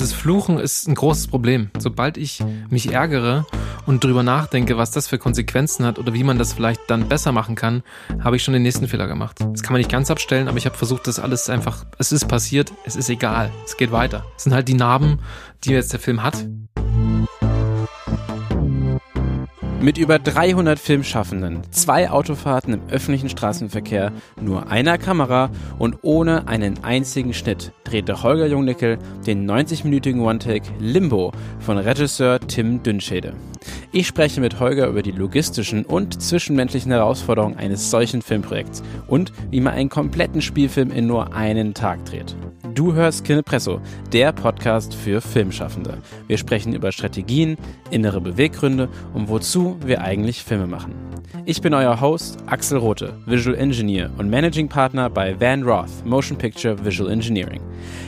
Das Fluchen ist ein großes Problem. Sobald ich mich ärgere und drüber nachdenke, was das für Konsequenzen hat oder wie man das vielleicht dann besser machen kann, habe ich schon den nächsten Fehler gemacht. Das kann man nicht ganz abstellen, aber ich habe versucht, das alles einfach, es ist passiert, es ist egal, es geht weiter. Es sind halt die Narben, die jetzt der Film hat. Mit über 300 Filmschaffenden, zwei Autofahrten im öffentlichen Straßenverkehr, nur einer Kamera und ohne einen einzigen Schnitt drehte Holger Jungnickel den 90-minütigen One-Take Limbo von Regisseur Tim Dünnschede. Ich spreche mit Holger über die logistischen und zwischenmenschlichen Herausforderungen eines solchen Filmprojekts und wie man einen kompletten Spielfilm in nur einen Tag dreht. Du hörst Kinepresso, der Podcast für Filmschaffende. Wir sprechen über Strategien, innere Beweggründe und wozu wir eigentlich Filme machen. Ich bin euer Host Axel Rote, Visual Engineer und Managing Partner bei Van Roth Motion Picture Visual Engineering.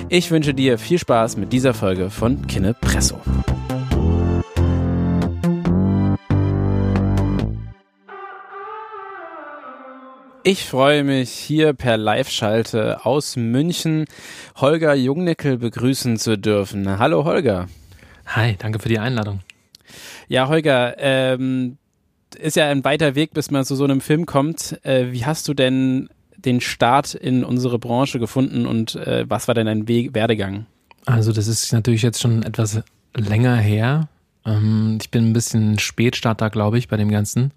Ich wünsche dir viel Spaß mit dieser Folge von Kinepresso. Ich freue mich, hier per Live-Schalte aus München Holger Jungnickel begrüßen zu dürfen. Hallo Holger. Hi, danke für die Einladung. Ja, Holger, ähm, ist ja ein weiter Weg, bis man zu so einem Film kommt. Äh, wie hast du denn den Start in unsere Branche gefunden und äh, was war denn dein Weg, Werdegang? Also das ist natürlich jetzt schon etwas länger her. Ähm, ich bin ein bisschen Spätstarter, glaube ich, bei dem Ganzen.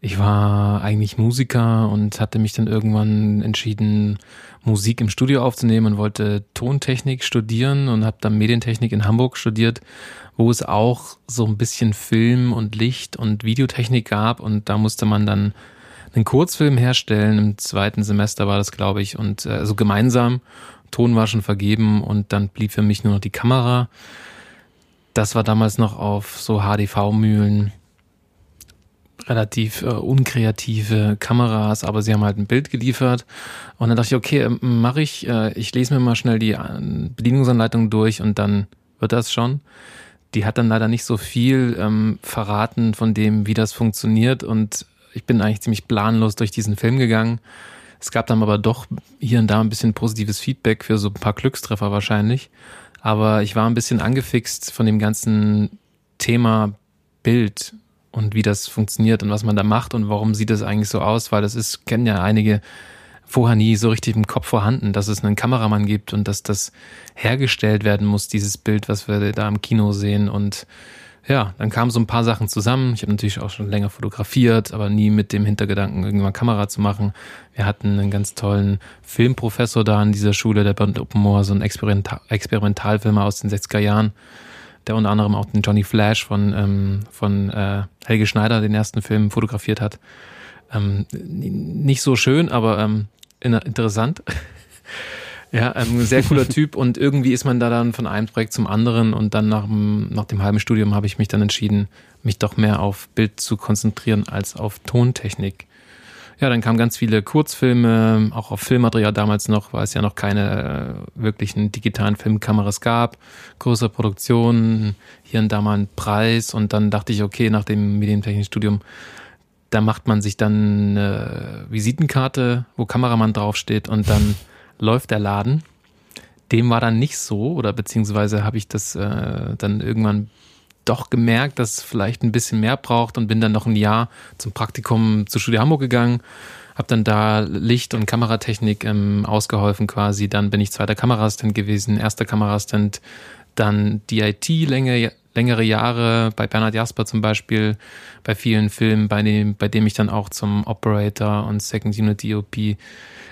Ich war eigentlich Musiker und hatte mich dann irgendwann entschieden, Musik im Studio aufzunehmen und wollte Tontechnik studieren und habe dann Medientechnik in Hamburg studiert, wo es auch so ein bisschen Film und Licht und Videotechnik gab und da musste man dann einen Kurzfilm herstellen. Im zweiten Semester war das, glaube ich, und äh, also gemeinsam. Ton war schon vergeben und dann blieb für mich nur noch die Kamera. Das war damals noch auf so HDV-Mühlen relativ äh, unkreative Kameras, aber sie haben halt ein Bild geliefert. Und dann dachte ich, okay, äh, mache ich, äh, ich lese mir mal schnell die äh, Bedienungsanleitung durch und dann wird das schon. Die hat dann leider nicht so viel ähm, verraten von dem, wie das funktioniert. Und ich bin eigentlich ziemlich planlos durch diesen Film gegangen. Es gab dann aber doch hier und da ein bisschen positives Feedback für so ein paar Glückstreffer wahrscheinlich. Aber ich war ein bisschen angefixt von dem ganzen Thema Bild und wie das funktioniert und was man da macht und warum sieht das eigentlich so aus, weil das ist, kennen ja einige vorher nie so richtig im Kopf vorhanden, dass es einen Kameramann gibt und dass das hergestellt werden muss, dieses Bild, was wir da im Kino sehen und ja, dann kamen so ein paar Sachen zusammen. Ich habe natürlich auch schon länger fotografiert, aber nie mit dem Hintergedanken, irgendwann Kamera zu machen. Wir hatten einen ganz tollen Filmprofessor da an dieser Schule, der Bernd Oppenmoor, so ein Experimental Experimentalfilmer aus den 60er Jahren, der unter anderem auch den Johnny Flash von, ähm, von äh, Helge Schneider, den ersten Film, fotografiert hat. Ähm, nicht so schön, aber ähm, interessant. ja, ähm, sehr cooler Typ und irgendwie ist man da dann von einem Projekt zum anderen und dann nach dem, nach dem halben Studium habe ich mich dann entschieden, mich doch mehr auf Bild zu konzentrieren als auf Tontechnik. Ja, dann kamen ganz viele Kurzfilme, auch auf Filmmaterial damals noch, weil es ja noch keine äh, wirklichen digitalen Filmkameras gab. Größere Produktionen, hier und da mal ein Preis und dann dachte ich, okay, nach dem Medientechnikstudium, da macht man sich dann eine Visitenkarte, wo Kameramann draufsteht und dann läuft der Laden. Dem war dann nicht so, oder beziehungsweise habe ich das äh, dann irgendwann doch gemerkt, dass es vielleicht ein bisschen mehr braucht und bin dann noch ein Jahr zum Praktikum zur Studio Hamburg gegangen, habe dann da Licht- und Kameratechnik ähm, ausgeholfen quasi. Dann bin ich zweiter Kameraassistent gewesen, erster Kameraassistent, dann DIT länger, längere Jahre bei Bernhard Jasper zum Beispiel, bei vielen Filmen, bei dem, bei dem ich dann auch zum Operator und Second Unit DOP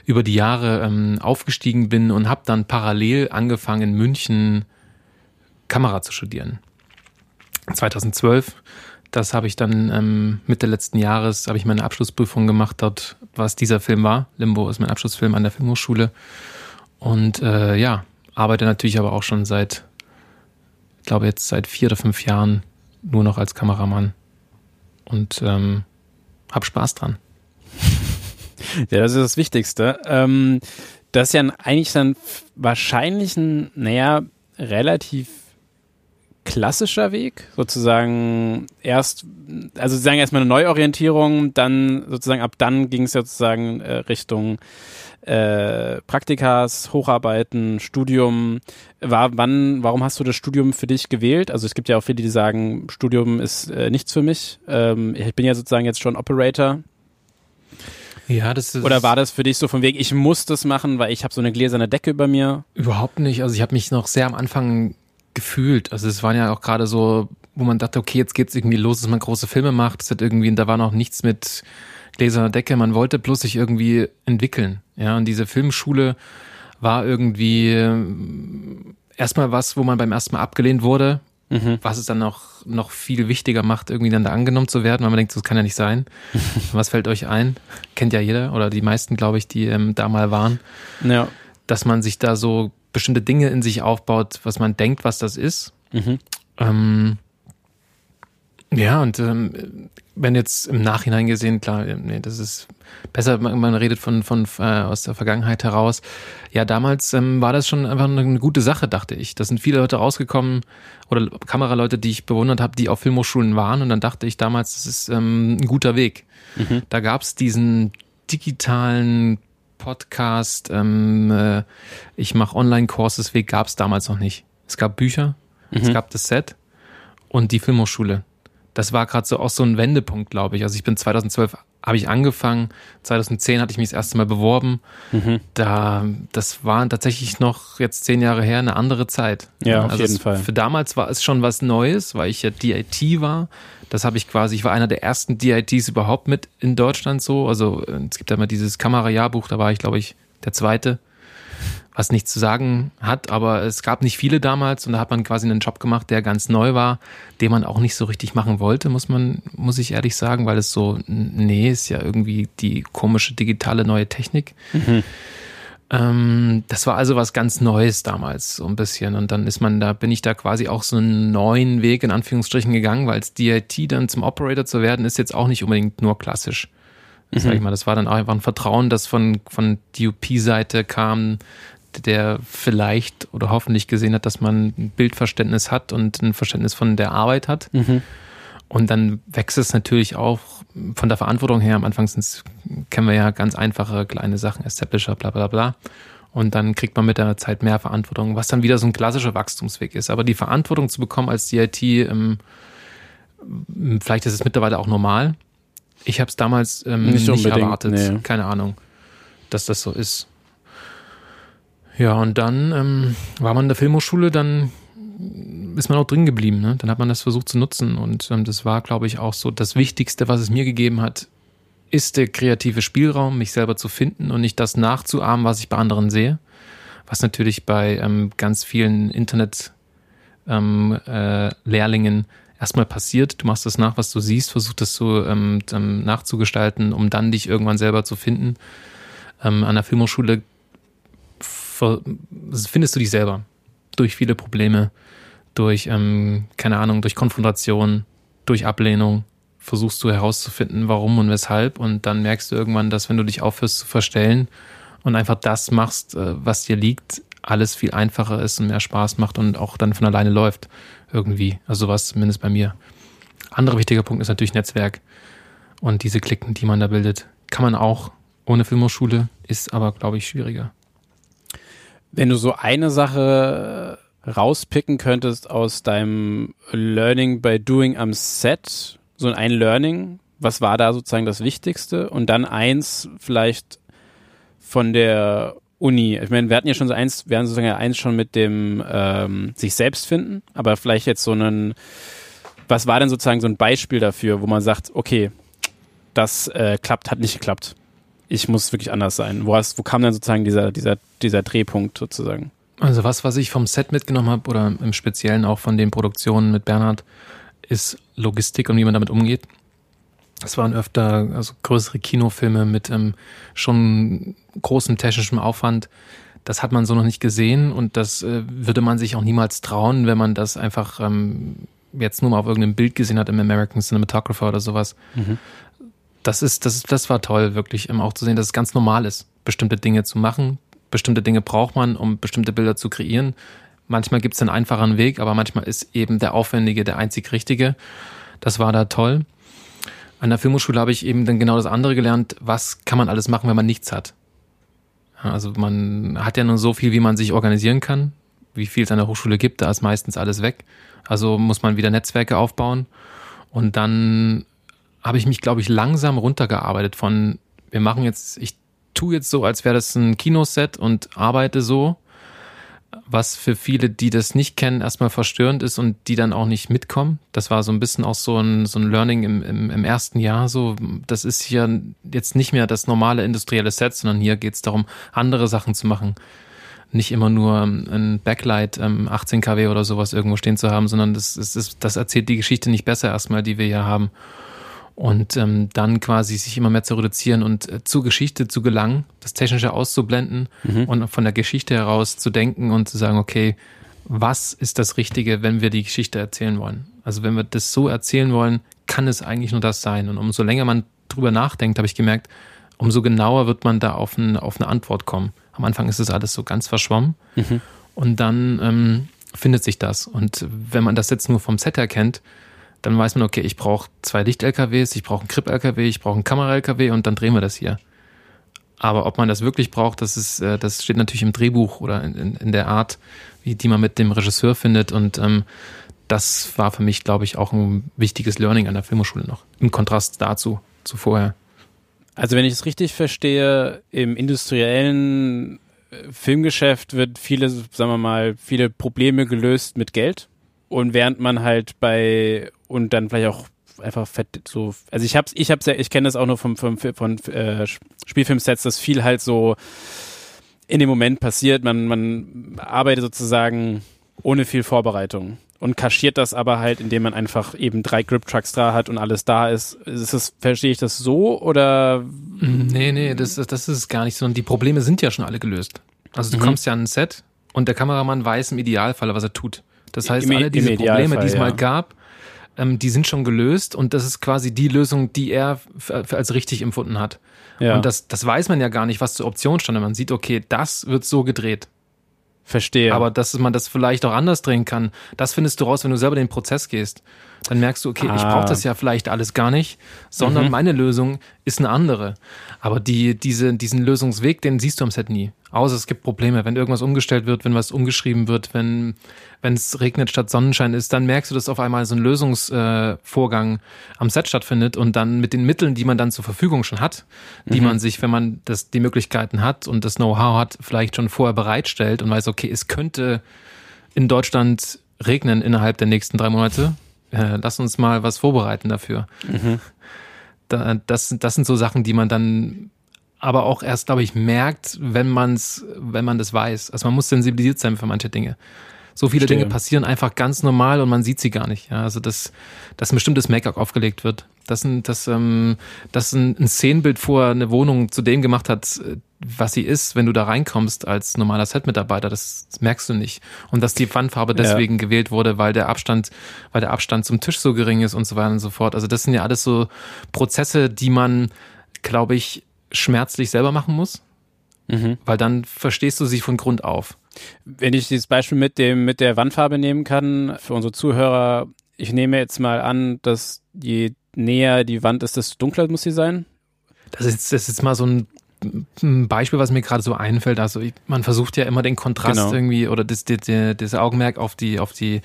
über die Jahre ähm, aufgestiegen bin und habe dann parallel angefangen in München Kamera zu studieren. 2012. Das habe ich dann ähm, Mitte letzten Jahres, habe ich meine Abschlussprüfung gemacht dort, was dieser Film war. Limbo ist mein Abschlussfilm an der Filmhochschule. Und äh, ja, arbeite natürlich aber auch schon seit, ich glaube jetzt seit vier oder fünf Jahren nur noch als Kameramann. Und ähm, habe Spaß dran. Ja, das ist das Wichtigste. Ähm, das ist ja eigentlich dann wahrscheinlich ein, naja, relativ klassischer Weg, sozusagen erst, also sozusagen erstmal eine Neuorientierung, dann sozusagen ab dann ging es sozusagen äh, Richtung äh, Praktikas, Hocharbeiten, Studium. War, wann, warum hast du das Studium für dich gewählt? Also es gibt ja auch viele, die sagen, Studium ist äh, nichts für mich. Ähm, ich bin ja sozusagen jetzt schon Operator. Ja, das ist Oder war das für dich so von wegen, ich muss das machen, weil ich habe so eine gläserne Decke über mir? Überhaupt nicht. Also ich habe mich noch sehr am Anfang gefühlt. Also es waren ja auch gerade so, wo man dachte, okay, jetzt geht's irgendwie los, dass man große Filme macht. Das hat irgendwie, da war noch nichts mit gläserner Decke. Man wollte bloß sich irgendwie entwickeln. Ja, und diese Filmschule war irgendwie äh, erstmal was, wo man beim ersten Mal abgelehnt wurde, mhm. was es dann noch, noch viel wichtiger macht, irgendwie dann da angenommen zu werden, weil man denkt, das kann ja nicht sein. was fällt euch ein? Kennt ja jeder oder die meisten, glaube ich, die ähm, da mal waren. Ja. Dass man sich da so bestimmte Dinge in sich aufbaut, was man denkt, was das ist. Mhm. Ähm, ja, und ähm, wenn jetzt im Nachhinein gesehen, klar, nee, das ist besser, man, man redet von, von äh, aus der Vergangenheit heraus. Ja, damals ähm, war das schon einfach eine gute Sache, dachte ich. Da sind viele Leute rausgekommen oder Kameraleute, die ich bewundert habe, die auf Filmhochschulen waren und dann dachte ich damals, das ist ähm, ein guter Weg. Mhm. Da gab's diesen digitalen Podcast, ähm, äh, ich mache Online-Courses, Weg gab es damals noch nicht. Es gab Bücher, mhm. es gab das Set und die Filmhochschule. Das war gerade so auch so ein Wendepunkt, glaube ich. Also ich bin 2012 habe ich angefangen, 2010 hatte ich mich das erste Mal beworben. Mhm. Da, das war tatsächlich noch jetzt zehn Jahre her eine andere Zeit. Ja, auf also jeden Fall. Für damals war es schon was Neues, weil ich ja DIT war. Das habe ich quasi, ich war einer der ersten DITs überhaupt mit in Deutschland so. Also es gibt ja immer dieses Kamerajahrbuch, da war ich, glaube ich, der zweite, was nichts zu sagen hat, aber es gab nicht viele damals und da hat man quasi einen Job gemacht, der ganz neu war, den man auch nicht so richtig machen wollte, muss man, muss ich ehrlich sagen, weil es so, nee, ist ja irgendwie die komische digitale neue Technik. Mhm. Ähm, das war also was ganz Neues damals, so ein bisschen. Und dann ist man da, bin ich da quasi auch so einen neuen Weg in Anführungsstrichen gegangen, weil als DIT dann zum Operator zu werden, ist jetzt auch nicht unbedingt nur klassisch. Mhm. Sag ich mal, das war dann auch einfach ein Vertrauen, das von, von DUP-Seite kam, der vielleicht oder hoffentlich gesehen hat, dass man ein Bildverständnis hat und ein Verständnis von der Arbeit hat. Mhm. Und dann wächst es natürlich auch von der Verantwortung her. Am Anfang kennen wir ja ganz einfache kleine Sachen, Establisher, bla bla bla. Und dann kriegt man mit der Zeit mehr Verantwortung, was dann wieder so ein klassischer Wachstumsweg ist. Aber die Verantwortung zu bekommen als DIT, ähm, vielleicht ist es mittlerweile auch normal. Ich habe es damals ähm, nicht, nicht erwartet. Nee. Keine Ahnung, dass das so ist. Ja, und dann ähm, war man in der Filmhochschule, dann ist man auch drin geblieben. Ne? Dann hat man das versucht zu nutzen. Und ähm, das war, glaube ich, auch so das Wichtigste, was es mir gegeben hat, ist der kreative Spielraum, mich selber zu finden und nicht das nachzuahmen, was ich bei anderen sehe. Was natürlich bei ähm, ganz vielen Internet-Lehrlingen ähm, äh, erstmal passiert. Du machst das nach, was du siehst, versuchst das so ähm, nachzugestalten, um dann dich irgendwann selber zu finden. Ähm, an der Filmhochschule findest du dich selber durch viele Probleme, durch, ähm, keine Ahnung, durch Konfrontation, durch Ablehnung, versuchst du herauszufinden, warum und weshalb. Und dann merkst du irgendwann, dass wenn du dich aufhörst zu verstellen und einfach das machst, äh, was dir liegt, alles viel einfacher ist und mehr Spaß macht und auch dann von alleine läuft. Irgendwie. Also was zumindest bei mir. Anderer wichtiger Punkt ist natürlich Netzwerk. Und diese Klicken, die man da bildet, kann man auch ohne Filmhochschule, ist aber, glaube ich, schwieriger. Wenn du so eine Sache rauspicken könntest aus deinem Learning by Doing am Set, so ein Learning, was war da sozusagen das Wichtigste? Und dann eins vielleicht von der Uni. Ich meine, wir hatten ja schon so eins, wir hatten sozusagen ja eins schon mit dem ähm, sich selbst finden, aber vielleicht jetzt so einen, was war denn sozusagen so ein Beispiel dafür, wo man sagt, okay, das äh, klappt, hat nicht geklappt. Ich muss wirklich anders sein. Wo, hast, wo kam denn sozusagen dieser, dieser, dieser Drehpunkt sozusagen? Also was, was ich vom Set mitgenommen habe oder im Speziellen auch von den Produktionen mit Bernhard, ist Logistik und wie man damit umgeht. Es waren öfter also größere Kinofilme mit ähm, schon großem technischem Aufwand. Das hat man so noch nicht gesehen und das äh, würde man sich auch niemals trauen, wenn man das einfach ähm, jetzt nur mal auf irgendeinem Bild gesehen hat im American Cinematographer oder sowas. Mhm. Das ist, das, das war toll, wirklich ähm, auch zu sehen, dass es ganz normal ist, bestimmte Dinge zu machen, bestimmte Dinge braucht man, um bestimmte Bilder zu kreieren. Manchmal gibt es einen einfacheren Weg, aber manchmal ist eben der aufwendige der einzig richtige. Das war da toll. An der Filmhochschule habe ich eben dann genau das andere gelernt. Was kann man alles machen, wenn man nichts hat? Also man hat ja nur so viel, wie man sich organisieren kann. Wie viel es an der Hochschule gibt, da ist meistens alles weg. Also muss man wieder Netzwerke aufbauen. Und dann habe ich mich, glaube ich, langsam runtergearbeitet von, wir machen jetzt, ich tue jetzt so, als wäre das ein Kinoset und arbeite so, was für viele, die das nicht kennen, erstmal verstörend ist und die dann auch nicht mitkommen. Das war so ein bisschen auch so ein, so ein Learning im, im, im ersten Jahr. So, das ist hier jetzt nicht mehr das normale industrielle Set, sondern hier geht es darum, andere Sachen zu machen. Nicht immer nur ein Backlight 18 kW oder sowas irgendwo stehen zu haben, sondern das, das, das erzählt die Geschichte nicht besser erstmal, die wir hier haben und ähm, dann quasi sich immer mehr zu reduzieren und äh, zur Geschichte zu gelangen, das Technische auszublenden mhm. und von der Geschichte heraus zu denken und zu sagen, okay, was ist das Richtige, wenn wir die Geschichte erzählen wollen? Also wenn wir das so erzählen wollen, kann es eigentlich nur das sein. Und umso länger man drüber nachdenkt, habe ich gemerkt, umso genauer wird man da auf, ein, auf eine Antwort kommen. Am Anfang ist das alles so ganz verschwommen mhm. und dann ähm, findet sich das. Und wenn man das jetzt nur vom Set her kennt, dann weiß man, okay, ich brauche zwei Licht-LKWs, ich brauche einen Grip-LKW, ich brauche einen Kamera-LKW und dann drehen wir das hier. Aber ob man das wirklich braucht, das ist, äh, das steht natürlich im Drehbuch oder in, in, in der Art, wie die man mit dem Regisseur findet. Und ähm, das war für mich, glaube ich, auch ein wichtiges Learning an der Filmhochschule noch. Im Kontrast dazu, zu vorher. Also wenn ich es richtig verstehe, im industriellen äh, Filmgeschäft wird viele, sagen wir mal, viele Probleme gelöst mit Geld. Und während man halt bei und dann vielleicht auch einfach fett so also ich hab's ich hab's ja ich kenne das auch nur vom, vom von äh, Spielfilmsets dass viel halt so in dem Moment passiert. Man man arbeitet sozusagen ohne viel Vorbereitung und kaschiert das aber halt indem man einfach eben drei Grip Trucks da hat und alles da ist. Ist das verstehe ich das so oder? Nee nee das das ist gar nicht so. Und die Probleme sind ja schon alle gelöst. Also du mhm. kommst ja an ein Set und der Kameramann weiß im Idealfall was er tut das heißt Im, alle diese Probleme die es mal gab ähm, die sind schon gelöst und das ist quasi die Lösung, die er als richtig empfunden hat. Ja. Und das, das weiß man ja gar nicht, was zur Option stand. Man sieht, okay, das wird so gedreht. Verstehe. Aber dass man das vielleicht auch anders drehen kann, das findest du raus, wenn du selber den Prozess gehst. Dann merkst du, okay, ah. ich brauche das ja vielleicht alles gar nicht, sondern mhm. meine Lösung ist eine andere. Aber die, diese, diesen Lösungsweg, den siehst du am Set nie. Außer es gibt Probleme, wenn irgendwas umgestellt wird, wenn was umgeschrieben wird, wenn wenn es regnet statt Sonnenschein ist, dann merkst du, dass auf einmal so ein Lösungsvorgang äh, am Set stattfindet und dann mit den Mitteln, die man dann zur Verfügung schon hat, die mhm. man sich, wenn man das die Möglichkeiten hat und das Know-how hat, vielleicht schon vorher bereitstellt und weiß, okay, es könnte in Deutschland regnen innerhalb der nächsten drei Monate. Äh, lass uns mal was vorbereiten dafür. Mhm. Da, das, das sind so Sachen, die man dann aber auch erst, glaube ich, merkt, wenn man's, wenn man das weiß. Also man muss sensibilisiert sein für manche Dinge. So viele Verstehe. Dinge passieren einfach ganz normal und man sieht sie gar nicht. Ja, also dass, dass ein bestimmtes Make-up aufgelegt wird. Dass ein, dass, ähm, dass ein, ein Szenenbild vor eine Wohnung zu dem gemacht hat, was sie ist, wenn du da reinkommst als normaler Set-Mitarbeiter, das, das merkst du nicht. Und dass die Wandfarbe deswegen ja. gewählt wurde, weil der Abstand, weil der Abstand zum Tisch so gering ist und so weiter und so fort. Also das sind ja alles so Prozesse, die man, glaube ich, schmerzlich selber machen muss. Mhm. Weil dann verstehst du sie von Grund auf. Wenn ich dieses Beispiel mit dem, mit der Wandfarbe nehmen kann, für unsere Zuhörer, ich nehme jetzt mal an, dass je näher die Wand ist, desto dunkler muss sie sein. Das ist, das ist jetzt mal so ein ein Beispiel, was mir gerade so einfällt. Also ich, man versucht ja immer den Kontrast genau. irgendwie oder das, das, das Augenmerk auf die, auf die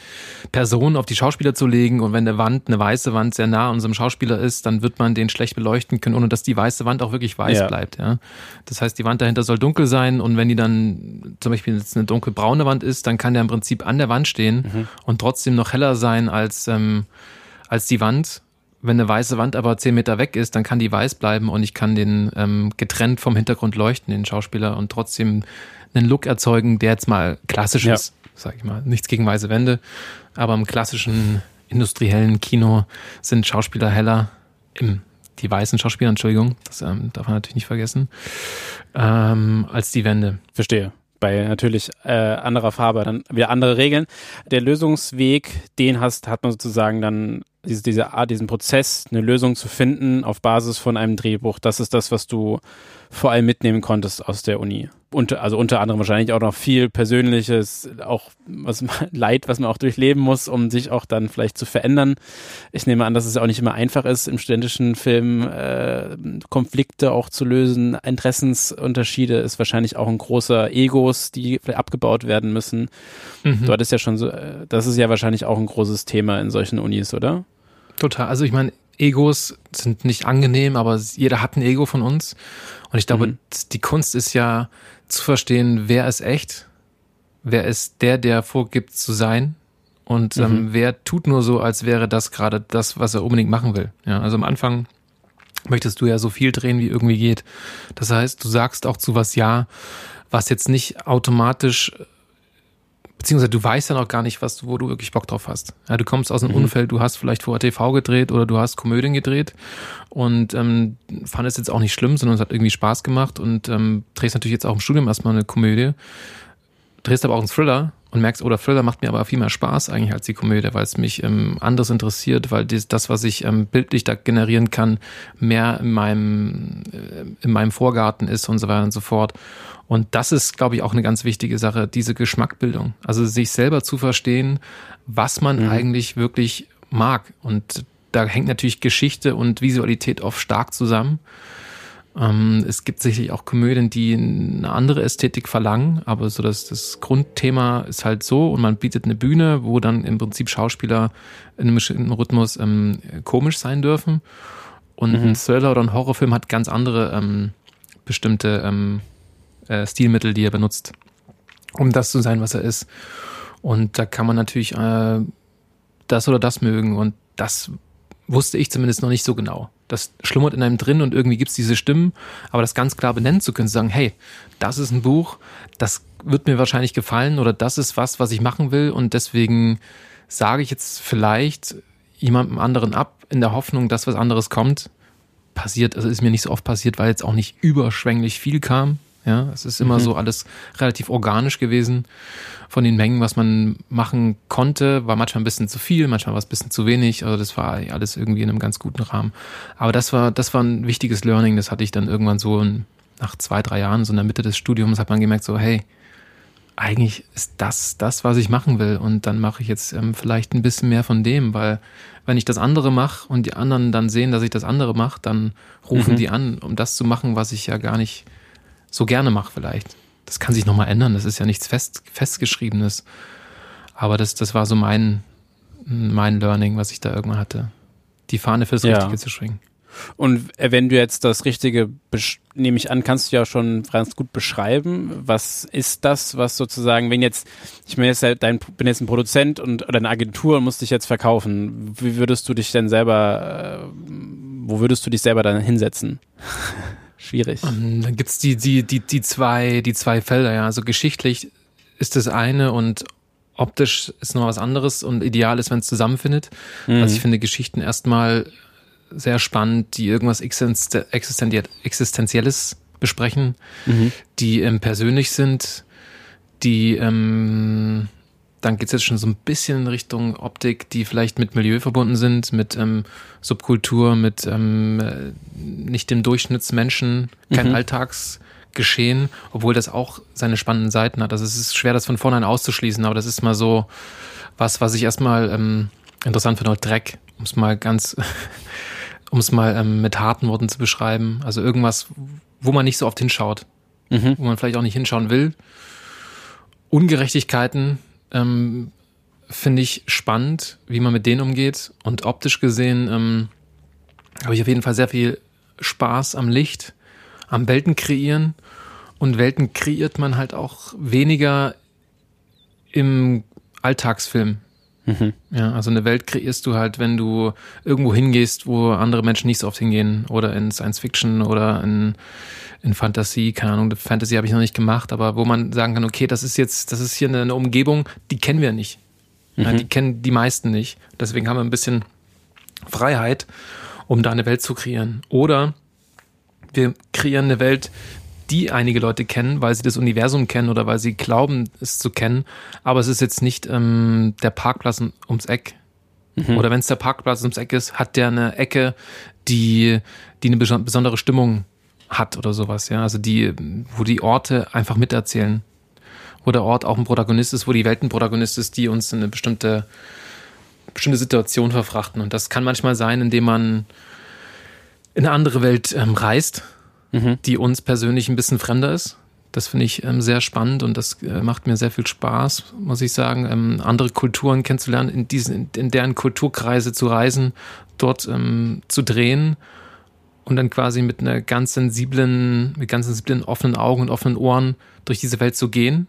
Person, auf die Schauspieler zu legen. Und wenn eine Wand, eine weiße Wand sehr nah an unserem Schauspieler ist, dann wird man den schlecht beleuchten können, ohne dass die weiße Wand auch wirklich weiß ja. bleibt. Ja? Das heißt, die Wand dahinter soll dunkel sein und wenn die dann zum Beispiel jetzt eine dunkelbraune Wand ist, dann kann der im Prinzip an der Wand stehen mhm. und trotzdem noch heller sein als, ähm, als die Wand wenn eine weiße Wand aber zehn Meter weg ist, dann kann die weiß bleiben und ich kann den ähm, getrennt vom Hintergrund leuchten, den Schauspieler, und trotzdem einen Look erzeugen, der jetzt mal klassisch ja. ist, sag ich mal. Nichts gegen weiße Wände, aber im klassischen industriellen Kino sind Schauspieler heller im die weißen Schauspieler, Entschuldigung, das ähm, darf man natürlich nicht vergessen, ähm, als die Wände. Verstehe bei natürlich äh, anderer Farbe dann wieder andere Regeln. Der Lösungsweg, den hast, hat man sozusagen dann diese, diese Art, diesen Prozess, eine Lösung zu finden auf Basis von einem Drehbuch. Das ist das, was du vor allem mitnehmen konntest aus der Uni. Unter, also unter anderem wahrscheinlich auch noch viel Persönliches, auch was Leid, was man auch durchleben muss, um sich auch dann vielleicht zu verändern. Ich nehme an, dass es auch nicht immer einfach ist, im studentischen Film äh, Konflikte auch zu lösen. Interessensunterschiede ist wahrscheinlich auch ein großer Egos, die vielleicht abgebaut werden müssen. Mhm. Dort ist ja schon so, äh, das ist ja wahrscheinlich auch ein großes Thema in solchen Unis, oder? Total. Also ich meine, Egos sind nicht angenehm, aber jeder hat ein Ego von uns. Und ich glaube, mhm. die Kunst ist ja zu verstehen, wer ist echt, wer ist der, der vorgibt zu sein und ähm, mhm. wer tut nur so, als wäre das gerade das, was er unbedingt machen will. Ja, also am Anfang möchtest du ja so viel drehen, wie irgendwie geht. Das heißt, du sagst auch zu was Ja, was jetzt nicht automatisch beziehungsweise du weißt ja noch gar nicht, was, wo du wirklich Bock drauf hast. Ja, du kommst aus einem mhm. Umfeld, du hast vielleicht vorher TV gedreht oder du hast Komödien gedreht und ähm, fand es jetzt auch nicht schlimm, sondern es hat irgendwie Spaß gemacht und ähm, drehst natürlich jetzt auch im Studium erstmal eine Komödie, drehst aber auch einen Thriller und merkst, oh, der Thriller macht mir aber viel mehr Spaß eigentlich als die Komödie, weil es mich ähm, anders interessiert, weil das, das was ich ähm, bildlich da generieren kann, mehr in meinem, äh, in meinem Vorgarten ist und so weiter und so fort. Und das ist, glaube ich, auch eine ganz wichtige Sache, diese Geschmackbildung. Also sich selber zu verstehen, was man mhm. eigentlich wirklich mag. Und da hängt natürlich Geschichte und Visualität oft stark zusammen. Ähm, es gibt sicherlich auch Komödien, die eine andere Ästhetik verlangen, aber so das, das Grundthema ist halt so und man bietet eine Bühne, wo dann im Prinzip Schauspieler in einem bestimmten Rhythmus ähm, komisch sein dürfen. Und mhm. ein Thriller oder ein Horrorfilm hat ganz andere ähm, bestimmte ähm, äh, Stilmittel, die er benutzt, um das zu sein, was er ist. Und da kann man natürlich äh, das oder das mögen. Und das wusste ich zumindest noch nicht so genau. Das schlummert in einem drin und irgendwie gibt's diese Stimmen, aber das ganz klar benennen zu können, zu sagen, hey, das ist ein Buch, das wird mir wahrscheinlich gefallen oder das ist was, was ich machen will und deswegen sage ich jetzt vielleicht jemandem anderen ab, in der Hoffnung, dass was anderes kommt. Passiert, also ist mir nicht so oft passiert, weil jetzt auch nicht überschwänglich viel kam. Ja, es ist immer mhm. so alles relativ organisch gewesen von den Mengen, was man machen konnte. War manchmal ein bisschen zu viel, manchmal war es ein bisschen zu wenig. Also das war alles irgendwie in einem ganz guten Rahmen. Aber das war, das war ein wichtiges Learning. Das hatte ich dann irgendwann so nach zwei, drei Jahren, so in der Mitte des Studiums, hat man gemerkt, so, hey, eigentlich ist das das, was ich machen will. Und dann mache ich jetzt ähm, vielleicht ein bisschen mehr von dem, weil wenn ich das andere mache und die anderen dann sehen, dass ich das andere mache, dann rufen mhm. die an, um das zu machen, was ich ja gar nicht so gerne mache vielleicht. Das kann sich nochmal ändern, das ist ja nichts fest, festgeschriebenes. Aber das, das war so mein, mein Learning, was ich da irgendwann hatte. Die Fahne fürs ja. Richtige zu schwingen. Und wenn du jetzt das Richtige, nehme ich an, kannst du ja schon ganz gut beschreiben. Was ist das, was sozusagen, wenn jetzt, ich bin jetzt, dein, bin jetzt ein Produzent und oder eine Agentur und muss dich jetzt verkaufen, wie würdest du dich denn selber, äh, wo würdest du dich selber dann hinsetzen? schwierig. Ähm, dann gibt's die, die, die, die zwei, die zwei Felder, ja. Also geschichtlich ist das eine und optisch ist noch was anderes und ideal ist, wenn es zusammenfindet. Mhm. Also ich finde Geschichten erstmal sehr spannend, die irgendwas Existenzielles besprechen, mhm. die ähm, persönlich sind, die ähm, dann geht's jetzt schon so ein bisschen in Richtung Optik, die vielleicht mit Milieu verbunden sind, mit ähm, Subkultur, mit ähm, äh, nicht dem Durchschnittsmenschen, kein mhm. Alltagsgeschehen, obwohl das auch seine spannenden Seiten hat. Also es ist schwer, das von vornherein auszuschließen, aber das ist mal so was, was ich erstmal ähm, interessant finde, Dreck, um es mal ganz, um es mal ähm, mit harten Worten zu beschreiben. Also irgendwas, wo man nicht so oft hinschaut, mhm. wo man vielleicht auch nicht hinschauen will. Ungerechtigkeiten, ähm, finde ich spannend, wie man mit denen umgeht. Und optisch gesehen ähm, habe ich auf jeden Fall sehr viel Spaß am Licht, am Welten kreieren. Und Welten kreiert man halt auch weniger im Alltagsfilm. Mhm. Ja, also eine Welt kreierst du halt, wenn du irgendwo hingehst, wo andere Menschen nicht so oft hingehen. Oder in Science Fiction oder in in Fantasie, keine Ahnung, Fantasy habe ich noch nicht gemacht, aber wo man sagen kann, okay, das ist jetzt, das ist hier eine, eine Umgebung, die kennen wir nicht. Mhm. Ja, die kennen die meisten nicht. Deswegen haben wir ein bisschen Freiheit, um da eine Welt zu kreieren. Oder wir kreieren eine Welt, die einige Leute kennen, weil sie das Universum kennen oder weil sie glauben, es zu kennen. Aber es ist jetzt nicht ähm, der Parkplatz ums Eck. Mhm. Oder wenn es der Parkplatz ums Eck ist, hat der eine Ecke, die, die eine besondere Stimmung hat oder sowas, ja. Also die, wo die Orte einfach miterzählen. Wo der Ort auch ein Protagonist ist, wo die Welt ein Protagonist ist, die uns in eine bestimmte, bestimmte Situation verfrachten. Und das kann manchmal sein, indem man in eine andere Welt ähm, reist, mhm. die uns persönlich ein bisschen fremder ist. Das finde ich ähm, sehr spannend und das äh, macht mir sehr viel Spaß, muss ich sagen, ähm, andere Kulturen kennenzulernen, in diesen, in, deren Kulturkreise zu reisen, dort ähm, zu drehen und dann quasi mit einer ganz sensiblen, mit ganz sensiblen offenen Augen und offenen Ohren durch diese Welt zu gehen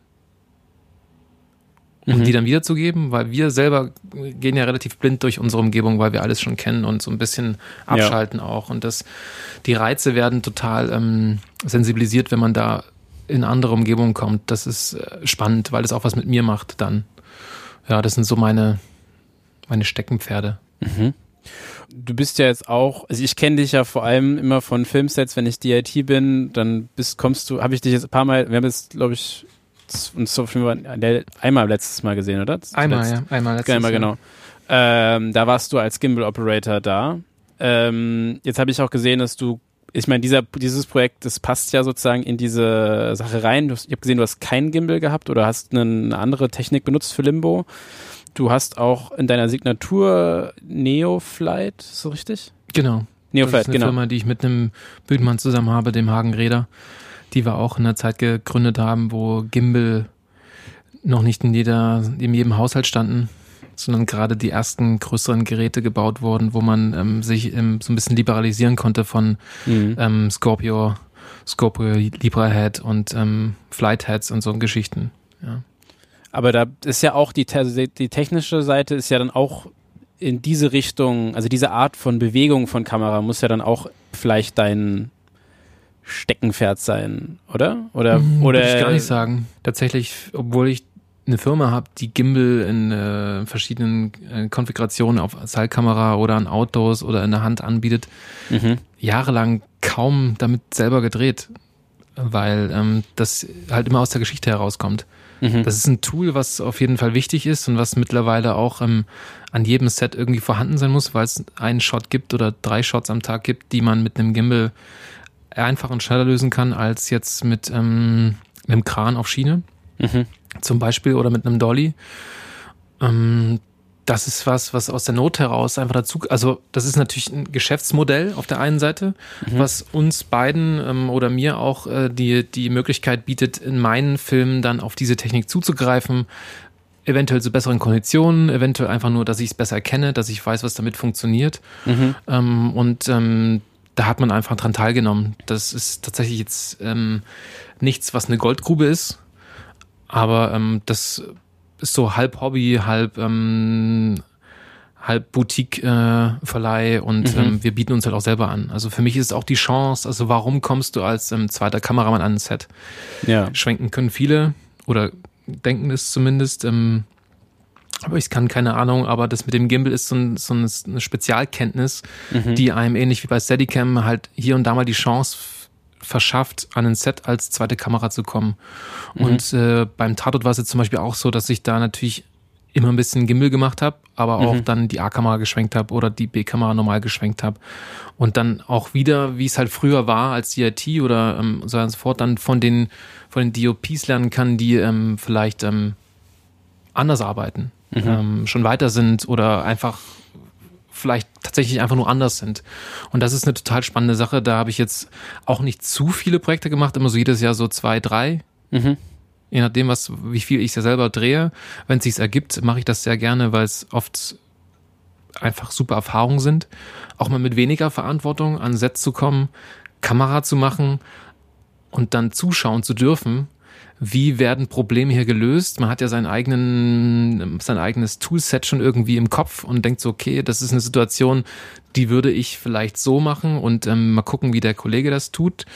und mhm. die dann wiederzugeben, weil wir selber gehen ja relativ blind durch unsere Umgebung, weil wir alles schon kennen und so ein bisschen abschalten ja. auch und das, die Reize werden total ähm, sensibilisiert, wenn man da in andere Umgebungen kommt. Das ist äh, spannend, weil es auch was mit mir macht dann. Ja, das sind so meine, meine Steckenpferde. Mhm. Du bist ja jetzt auch, also ich kenne dich ja vor allem immer von Filmsets, wenn ich DIT bin, dann bist, kommst du, habe ich dich jetzt ein paar Mal, wir haben jetzt, glaube ich, uns so einmal letztes Mal gesehen, oder? Einmal, Letzt, ja, einmal letztes Mal. Genau. Ähm, da warst du als Gimbal Operator da. Ähm, jetzt habe ich auch gesehen, dass du ich meine, dieser, dieses Projekt, das passt ja sozusagen in diese Sache rein. Du, ich habe gesehen, du hast keinen Gimbal gehabt oder hast eine andere Technik benutzt für Limbo. Du hast auch in deiner Signatur Neoflight, so richtig? Genau. Neoflight, das ist eine genau. Firma, die ich mit einem Bildmann zusammen habe, dem Hagen Räder, die wir auch in der Zeit gegründet haben, wo Gimbal noch nicht in jeder, in jedem Haushalt standen sondern gerade die ersten größeren Geräte gebaut wurden, wo man ähm, sich ähm, so ein bisschen liberalisieren konnte von mhm. ähm, Scorpio, Scorpio Libra Head und ähm, Flight Heads und so Geschichten. Ja. Aber da ist ja auch die, die technische Seite ist ja dann auch in diese Richtung, also diese Art von Bewegung von Kamera muss ja dann auch vielleicht dein Steckenpferd sein, oder? Oder, mhm, oder würde ich gar nicht sagen. Tatsächlich, obwohl ich eine Firma habe, die Gimbal in äh, verschiedenen äh, Konfigurationen auf Seilkamera oder an Autos oder in der Hand anbietet, mhm. jahrelang kaum damit selber gedreht, weil ähm, das halt immer aus der Geschichte herauskommt. Mhm. Das ist ein Tool, was auf jeden Fall wichtig ist und was mittlerweile auch ähm, an jedem Set irgendwie vorhanden sein muss, weil es einen Shot gibt oder drei Shots am Tag gibt, die man mit einem Gimbal einfach und schneller lösen kann als jetzt mit ähm, einem Kran auf Schiene. Mhm zum Beispiel oder mit einem Dolly. Ähm, das ist was, was aus der Not heraus einfach dazu, also das ist natürlich ein Geschäftsmodell auf der einen Seite, mhm. was uns beiden ähm, oder mir auch äh, die, die Möglichkeit bietet, in meinen Filmen dann auf diese Technik zuzugreifen, eventuell zu besseren Konditionen, eventuell einfach nur, dass ich es besser kenne, dass ich weiß, was damit funktioniert. Mhm. Ähm, und ähm, da hat man einfach dran teilgenommen. Das ist tatsächlich jetzt ähm, nichts, was eine Goldgrube ist, aber ähm, das ist so halb Hobby, halb ähm, halb Boutique-Verleih äh, und mhm. ähm, wir bieten uns halt auch selber an. Also für mich ist es auch die Chance, also warum kommst du als ähm, zweiter Kameramann an ein Set? Ja. Schwenken können viele oder denken es zumindest. Ähm, aber ich kann keine Ahnung, aber das mit dem Gimbal ist so, ein, so eine Spezialkenntnis, mhm. die einem ähnlich wie bei Steadicam halt hier und da mal die Chance verschafft, an ein Set als zweite Kamera zu kommen. Mhm. Und äh, beim Tatort war es jetzt zum Beispiel auch so, dass ich da natürlich immer ein bisschen Gimbal gemacht habe, aber auch mhm. dann die A-Kamera geschwenkt habe oder die B-Kamera normal geschwenkt habe. Und dann auch wieder, wie es halt früher war als DIT oder ähm, so und so fort, dann von den, von den DOPs lernen kann, die ähm, vielleicht ähm, anders arbeiten, mhm. ähm, schon weiter sind oder einfach vielleicht tatsächlich einfach nur anders sind. Und das ist eine total spannende Sache. Da habe ich jetzt auch nicht zu viele Projekte gemacht, immer so jedes Jahr so zwei, drei. Mhm. Je nachdem, was, wie viel ich ja selber drehe. Wenn es sich ergibt, mache ich das sehr gerne, weil es oft einfach super Erfahrungen sind. Auch mal mit weniger Verantwortung an Set zu kommen, Kamera zu machen und dann zuschauen zu dürfen wie werden Probleme hier gelöst. Man hat ja seinen eigenen, sein eigenes Toolset schon irgendwie im Kopf und denkt so, okay, das ist eine Situation, die würde ich vielleicht so machen und ähm, mal gucken, wie der Kollege das tut.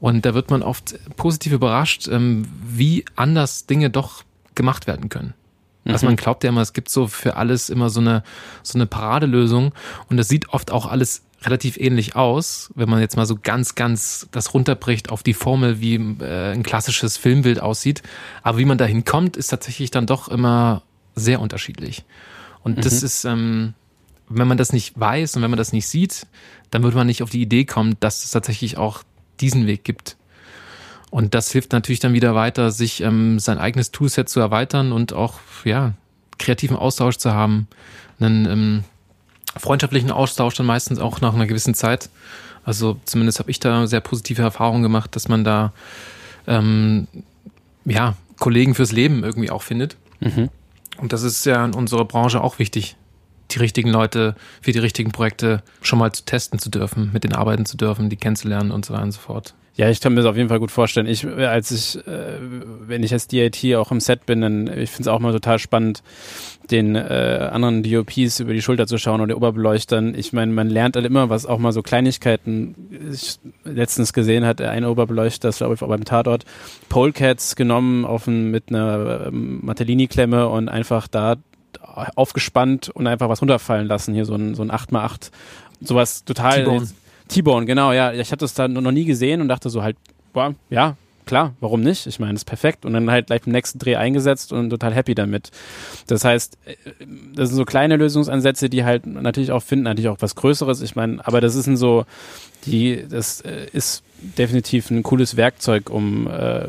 Und da wird man oft positiv überrascht, ähm, wie anders Dinge doch gemacht werden können. Also man mhm. glaubt ja immer, es gibt so für alles immer so eine, so eine Paradelösung und das sieht oft auch alles relativ ähnlich aus, wenn man jetzt mal so ganz, ganz das runterbricht auf die Formel, wie äh, ein klassisches Filmbild aussieht. Aber wie man dahin kommt, ist tatsächlich dann doch immer sehr unterschiedlich. Und mhm. das ist, ähm, wenn man das nicht weiß und wenn man das nicht sieht, dann würde man nicht auf die Idee kommen, dass es tatsächlich auch diesen Weg gibt. Und das hilft natürlich dann wieder weiter, sich ähm, sein eigenes Toolset zu erweitern und auch, ja, kreativen Austausch zu haben, einen ähm, freundschaftlichen Austausch dann meistens auch nach einer gewissen Zeit. Also zumindest habe ich da sehr positive Erfahrungen gemacht, dass man da ähm, ja Kollegen fürs Leben irgendwie auch findet. Mhm. Und das ist ja in unserer Branche auch wichtig, die richtigen Leute für die richtigen Projekte schon mal zu testen zu dürfen, mit denen arbeiten zu dürfen, die kennenzulernen und so weiter und so fort. Ja, ich kann mir das auf jeden Fall gut vorstellen. Ich, als ich, äh, wenn ich als DIT auch im Set bin, dann ich finde es auch mal total spannend, den äh, anderen DOPs über die Schulter zu schauen oder Oberbeleuchtern. Ich meine, man lernt halt immer, was auch mal so Kleinigkeiten. Ich letztens gesehen hat ein Oberbeleuchter, das glaube ich auch beim Tatort, Polecats genommen auf ein, mit einer ähm, Martellini-Klemme und einfach da aufgespannt und einfach was runterfallen lassen. Hier so ein, so ein 8x8. Sowas total. T-Bone, genau, ja. Ich habe das da noch nie gesehen und dachte so halt, boah, ja, klar, warum nicht? Ich meine, das ist perfekt. Und dann halt gleich beim nächsten Dreh eingesetzt und total happy damit. Das heißt, äh, das sind so kleine Lösungsansätze, die halt natürlich auch finden, natürlich auch was Größeres. Ich meine, aber das ist ein so, die, das äh, ist definitiv ein cooles Werkzeug, um äh,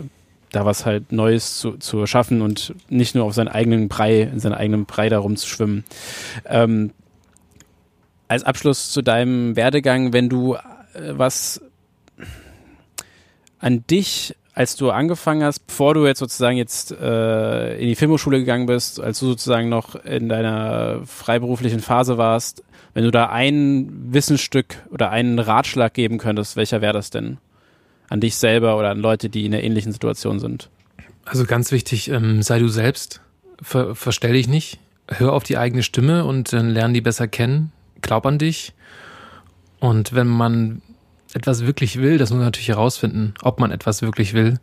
da was halt Neues zu, zu schaffen und nicht nur auf seinen eigenen Brei, in seinem eigenen Brei darum zu schwimmen. Ähm, als Abschluss zu deinem Werdegang, wenn du äh, was an dich, als du angefangen hast, bevor du jetzt sozusagen jetzt äh, in die Filmhochschule gegangen bist, als du sozusagen noch in deiner freiberuflichen Phase warst, wenn du da ein Wissensstück oder einen Ratschlag geben könntest, welcher wäre das denn? An dich selber oder an Leute, die in einer ähnlichen Situation sind? Also ganz wichtig, ähm, sei du selbst, Ver verstell dich nicht, hör auf die eigene Stimme und dann lern die besser kennen glaub an dich. Und wenn man etwas wirklich will, das muss man natürlich herausfinden, ob man etwas wirklich will,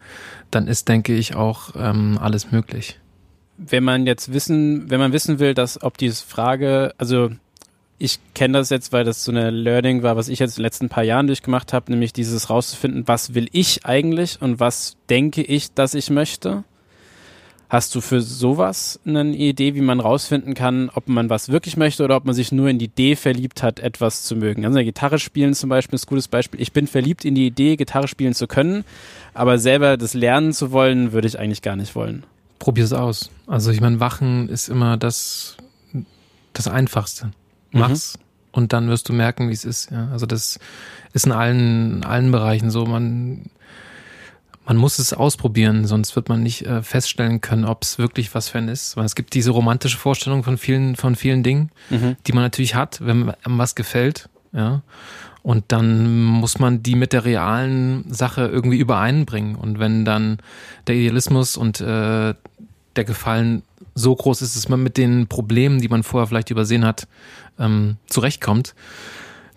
dann ist, denke ich, auch ähm, alles möglich. Wenn man jetzt wissen, wenn man wissen will, dass ob diese Frage, also ich kenne das jetzt, weil das so eine Learning war, was ich jetzt in den letzten paar Jahren durchgemacht habe, nämlich dieses rauszufinden, was will ich eigentlich und was denke ich, dass ich möchte. Hast du für sowas eine Idee, wie man rausfinden kann, ob man was wirklich möchte oder ob man sich nur in die Idee verliebt hat, etwas zu mögen? Also Gitarre spielen zum Beispiel ist ein gutes Beispiel. Ich bin verliebt in die Idee, Gitarre spielen zu können, aber selber das lernen zu wollen, würde ich eigentlich gar nicht wollen. Probier es aus. Also ich meine, Wachen ist immer das, das Einfachste. Mhm. Mach's mhm. und dann wirst du merken, wie es ist. Ja? Also das ist in allen, in allen Bereichen so. Man man muss es ausprobieren, sonst wird man nicht äh, feststellen können, ob es wirklich was für einen ist. Weil es gibt diese romantische Vorstellung von vielen, von vielen Dingen, mhm. die man natürlich hat, wenn einem was gefällt. Ja. Und dann muss man die mit der realen Sache irgendwie übereinbringen. Und wenn dann der Idealismus und äh, der Gefallen so groß ist, dass man mit den Problemen, die man vorher vielleicht übersehen hat, ähm, zurechtkommt,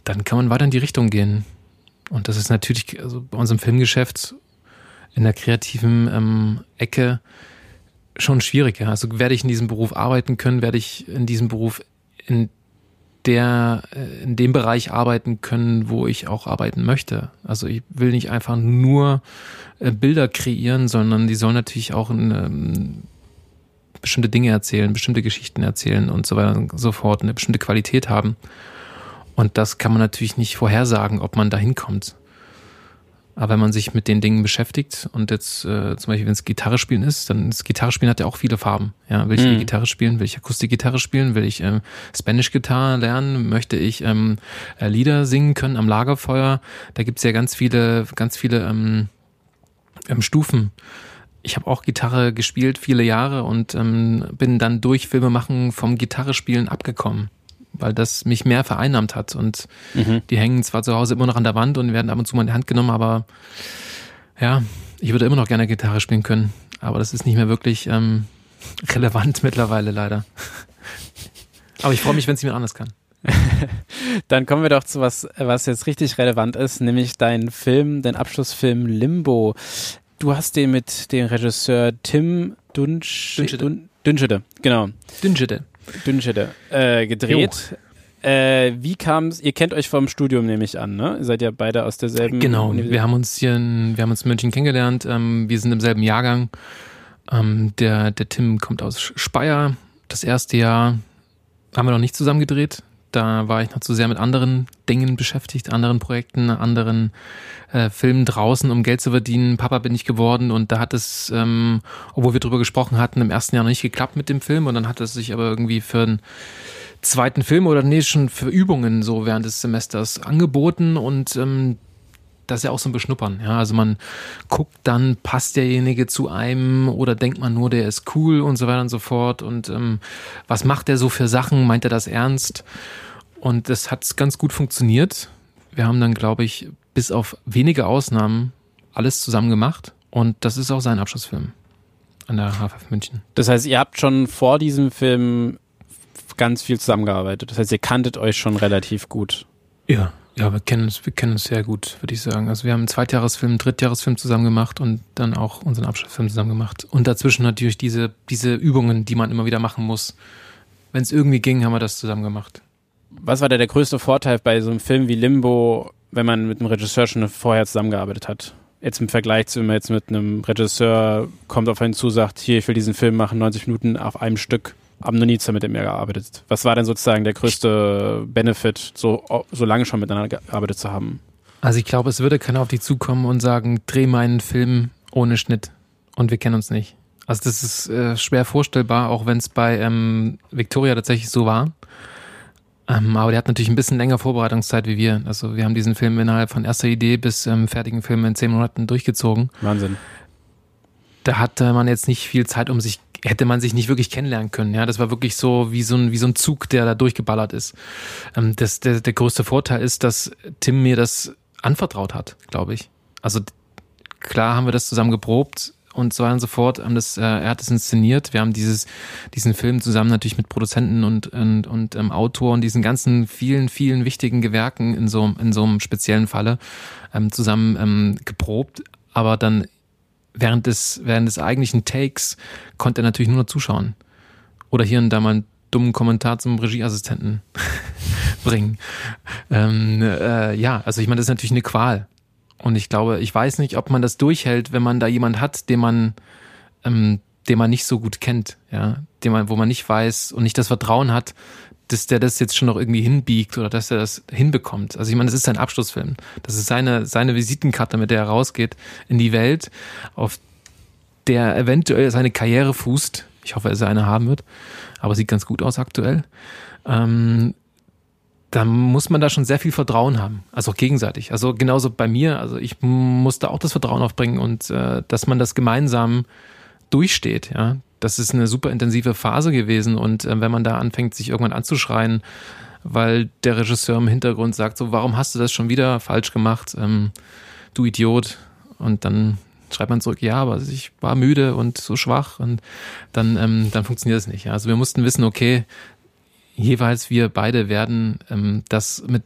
dann kann man weiter in die Richtung gehen. Und das ist natürlich also bei unserem Filmgeschäft in der kreativen ähm, Ecke schon schwierig. Ja. Also werde ich in diesem Beruf arbeiten können, werde ich in diesem Beruf in der äh, in dem Bereich arbeiten können, wo ich auch arbeiten möchte. Also ich will nicht einfach nur äh, Bilder kreieren, sondern die sollen natürlich auch in, ähm, bestimmte Dinge erzählen, bestimmte Geschichten erzählen und so weiter und so fort, eine bestimmte Qualität haben. Und das kann man natürlich nicht vorhersagen, ob man da hinkommt. Aber wenn man sich mit den Dingen beschäftigt und jetzt äh, zum Beispiel, wenn es Gitarre spielen ist, dann das Gitarre spielen hat ja auch viele Farben. Ja, will ich mhm. Gitarre spielen? Will ich Akustikgitarre spielen? Will ich ähm, Spanish Gitarre lernen? Möchte ich ähm, äh, Lieder singen können am Lagerfeuer? Da gibt's ja ganz viele, ganz viele ähm, ähm, Stufen. Ich habe auch Gitarre gespielt viele Jahre und ähm, bin dann durch Filme machen vom Gitarre spielen abgekommen weil das mich mehr vereinnahmt hat. Und mhm. die hängen zwar zu Hause immer noch an der Wand und werden ab und zu mal in die Hand genommen, aber ja, ich würde immer noch gerne Gitarre spielen können. Aber das ist nicht mehr wirklich ähm, relevant mittlerweile leider. aber ich freue mich, wenn es jemand anders kann. Dann kommen wir doch zu was, was jetzt richtig relevant ist, nämlich dein Film, dein Abschlussfilm Limbo. Du hast den mit dem Regisseur Tim Dunsch Dünschede. Dünschede, genau. Dünschede. Dünschede, äh, gedreht. Äh, wie kam es? Ihr kennt euch vom Studium, nehme ich an, ne? Ihr seid ja beide aus derselben. Genau, wir haben uns hier in, wir haben uns in München kennengelernt. Ähm, wir sind im selben Jahrgang. Ähm, der, der Tim kommt aus Speyer. Das erste Jahr haben wir noch nicht zusammen gedreht. Da war ich noch zu sehr mit anderen Dingen beschäftigt, anderen Projekten, anderen äh, Filmen draußen, um Geld zu verdienen. Papa bin ich geworden und da hat es, ähm, obwohl wir drüber gesprochen hatten, im ersten Jahr noch nicht geklappt mit dem Film und dann hat es sich aber irgendwie für einen zweiten Film oder nee, schon für Übungen so während des Semesters angeboten und ähm, das ist ja auch so ein Beschnuppern. Ja, also man guckt dann, passt derjenige zu einem oder denkt man nur, der ist cool und so weiter und so fort. Und ähm, was macht der so für Sachen? Meint er das ernst? Und das hat ganz gut funktioniert. Wir haben dann, glaube ich, bis auf wenige Ausnahmen alles zusammen gemacht. Und das ist auch sein Abschlussfilm an der HFF München. Das heißt, ihr habt schon vor diesem Film ganz viel zusammengearbeitet. Das heißt, ihr kanntet euch schon relativ gut. Ja, ja, wir kennen uns, wir kennen uns sehr gut, würde ich sagen. Also wir haben einen Zweitjahresfilm, einen Drittjahresfilm zusammen gemacht und dann auch unseren Abschlussfilm zusammen gemacht. Und dazwischen natürlich diese, diese Übungen, die man immer wieder machen muss. Wenn es irgendwie ging, haben wir das zusammen gemacht. Was war da der größte Vorteil bei so einem Film wie Limbo, wenn man mit einem Regisseur schon vorher zusammengearbeitet hat? Jetzt im Vergleich zu, wenn man jetzt mit einem Regisseur kommt auf einen zu, sagt, hier, ich will diesen Film machen, 90 Minuten auf einem Stück haben noch nie mit dem gearbeitet. Was war denn sozusagen der größte Benefit, so, so lange schon miteinander gearbeitet zu haben? Also ich glaube, es würde keiner auf dich zukommen und sagen, dreh meinen Film ohne Schnitt und wir kennen uns nicht. Also das ist äh, schwer vorstellbar, auch wenn es bei ähm, Victoria tatsächlich so war. Ähm, aber der hat natürlich ein bisschen länger Vorbereitungszeit wie wir. Also wir haben diesen Film innerhalb von erster Idee bis ähm, fertigen Film in zehn Monaten durchgezogen. Wahnsinn. Da hatte man jetzt nicht viel Zeit, um sich hätte man sich nicht wirklich kennenlernen können. Ja, das war wirklich so wie so ein, wie so ein Zug, der da durchgeballert ist. Ähm, das, der, der größte Vorteil ist, dass Tim mir das anvertraut hat, glaube ich. Also klar haben wir das zusammen geprobt und so weiter und so fort. Haben das, äh, er hat es inszeniert. Wir haben dieses, diesen Film zusammen natürlich mit Produzenten und, und, und ähm, Autor und diesen ganzen vielen, vielen wichtigen Gewerken in so, in so einem speziellen Falle ähm, zusammen ähm, geprobt. Aber dann während des, während des eigentlichen Takes konnte er natürlich nur noch zuschauen. Oder hier und da mal einen dummen Kommentar zum Regieassistenten bringen. Ähm, äh, ja, also ich meine, das ist natürlich eine Qual. Und ich glaube, ich weiß nicht, ob man das durchhält, wenn man da jemand hat, den man, ähm, den man nicht so gut kennt, ja, den man, wo man nicht weiß und nicht das Vertrauen hat, dass der das jetzt schon noch irgendwie hinbiegt oder dass er das hinbekommt. Also ich meine, das ist sein Abschlussfilm. Das ist seine, seine Visitenkarte, mit der er rausgeht in die Welt, auf der eventuell seine Karriere fußt. Ich hoffe, dass er eine haben wird, aber sieht ganz gut aus aktuell. Ähm, da muss man da schon sehr viel Vertrauen haben, also auch gegenseitig. Also genauso bei mir, also ich musste auch das Vertrauen aufbringen und äh, dass man das gemeinsam durchsteht, ja, das ist eine super intensive Phase gewesen und äh, wenn man da anfängt, sich irgendwann anzuschreien, weil der Regisseur im Hintergrund sagt, so, warum hast du das schon wieder falsch gemacht, ähm, du Idiot? Und dann schreibt man zurück, ja, aber ich war müde und so schwach und dann, ähm, dann funktioniert es nicht. Also wir mussten wissen, okay, jeweils wir beide werden ähm, das mit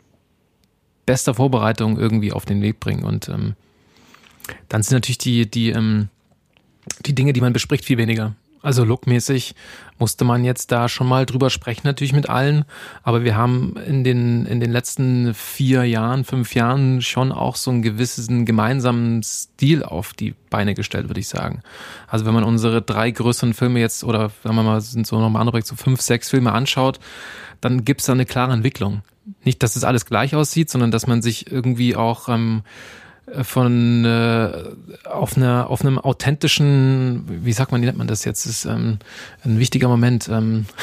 bester Vorbereitung irgendwie auf den Weg bringen und ähm, dann sind natürlich die, die, ähm, die Dinge, die man bespricht, viel weniger. Also lookmäßig musste man jetzt da schon mal drüber sprechen, natürlich mit allen. Aber wir haben in den, in den letzten vier Jahren, fünf Jahren schon auch so einen gewissen gemeinsamen Stil auf die Beine gestellt, würde ich sagen. Also wenn man unsere drei größeren Filme jetzt, oder wenn man mal sind so nochmal andere so fünf, sechs Filme anschaut, dann gibt es da eine klare Entwicklung. Nicht, dass es alles gleich aussieht, sondern dass man sich irgendwie auch ähm, von äh, auf einer auf einem authentischen, wie sagt man, wie nennt man das jetzt? Ist ähm, ein wichtiger Moment. Ähm,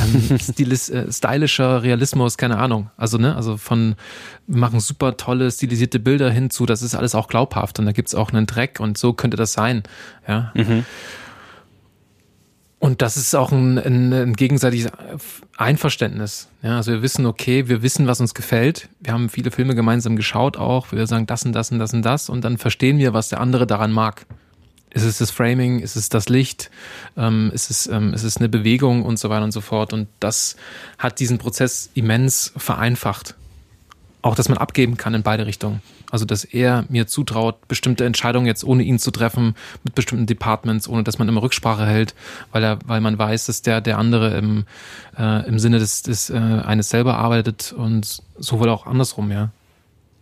ähm, Stilis, äh, stylischer Realismus, keine Ahnung. Also, ne, also von wir machen super tolle stilisierte Bilder hinzu, das ist alles auch glaubhaft und da gibt's auch einen Dreck und so könnte das sein. Ja. Mhm. Und das ist auch ein, ein, ein gegenseitiges Einverständnis. Ja, also wir wissen, okay, wir wissen, was uns gefällt. Wir haben viele Filme gemeinsam geschaut auch. Wir sagen das und das und das und das und dann verstehen wir, was der andere daran mag. Ist es das Framing? Ist es das Licht? Ähm, ist, es, ähm, ist es eine Bewegung und so weiter und so fort? Und das hat diesen Prozess immens vereinfacht. Auch, dass man abgeben kann in beide Richtungen. Also, dass er mir zutraut, bestimmte Entscheidungen jetzt ohne ihn zu treffen, mit bestimmten Departments, ohne dass man immer Rücksprache hält, weil er, weil man weiß, dass der, der andere im, äh, im Sinne des, des äh, eines selber arbeitet und sowohl auch andersrum, ja.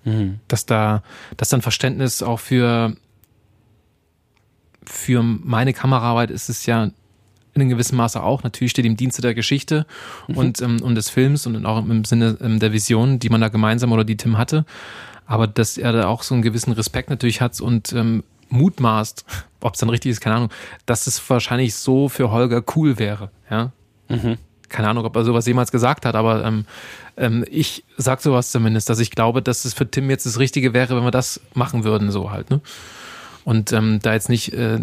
Mhm. Dass da, dass dann Verständnis auch für, für meine Kameraarbeit ist es ja in einem gewissen Maße auch. Natürlich steht im Dienste der Geschichte mhm. und, ähm, und des Films und auch im Sinne ähm, der Vision, die man da gemeinsam oder die Tim hatte. Aber dass er da auch so einen gewissen Respekt natürlich hat und ähm, mutmaßt, ob es dann richtig ist, keine Ahnung, dass es wahrscheinlich so für Holger cool wäre. Ja. Mhm. Keine Ahnung, ob er sowas jemals gesagt hat, aber ähm, ähm, ich sag sowas zumindest, dass ich glaube, dass es für Tim jetzt das Richtige wäre, wenn wir das machen würden, so halt. Ne? Und ähm, da jetzt nicht äh,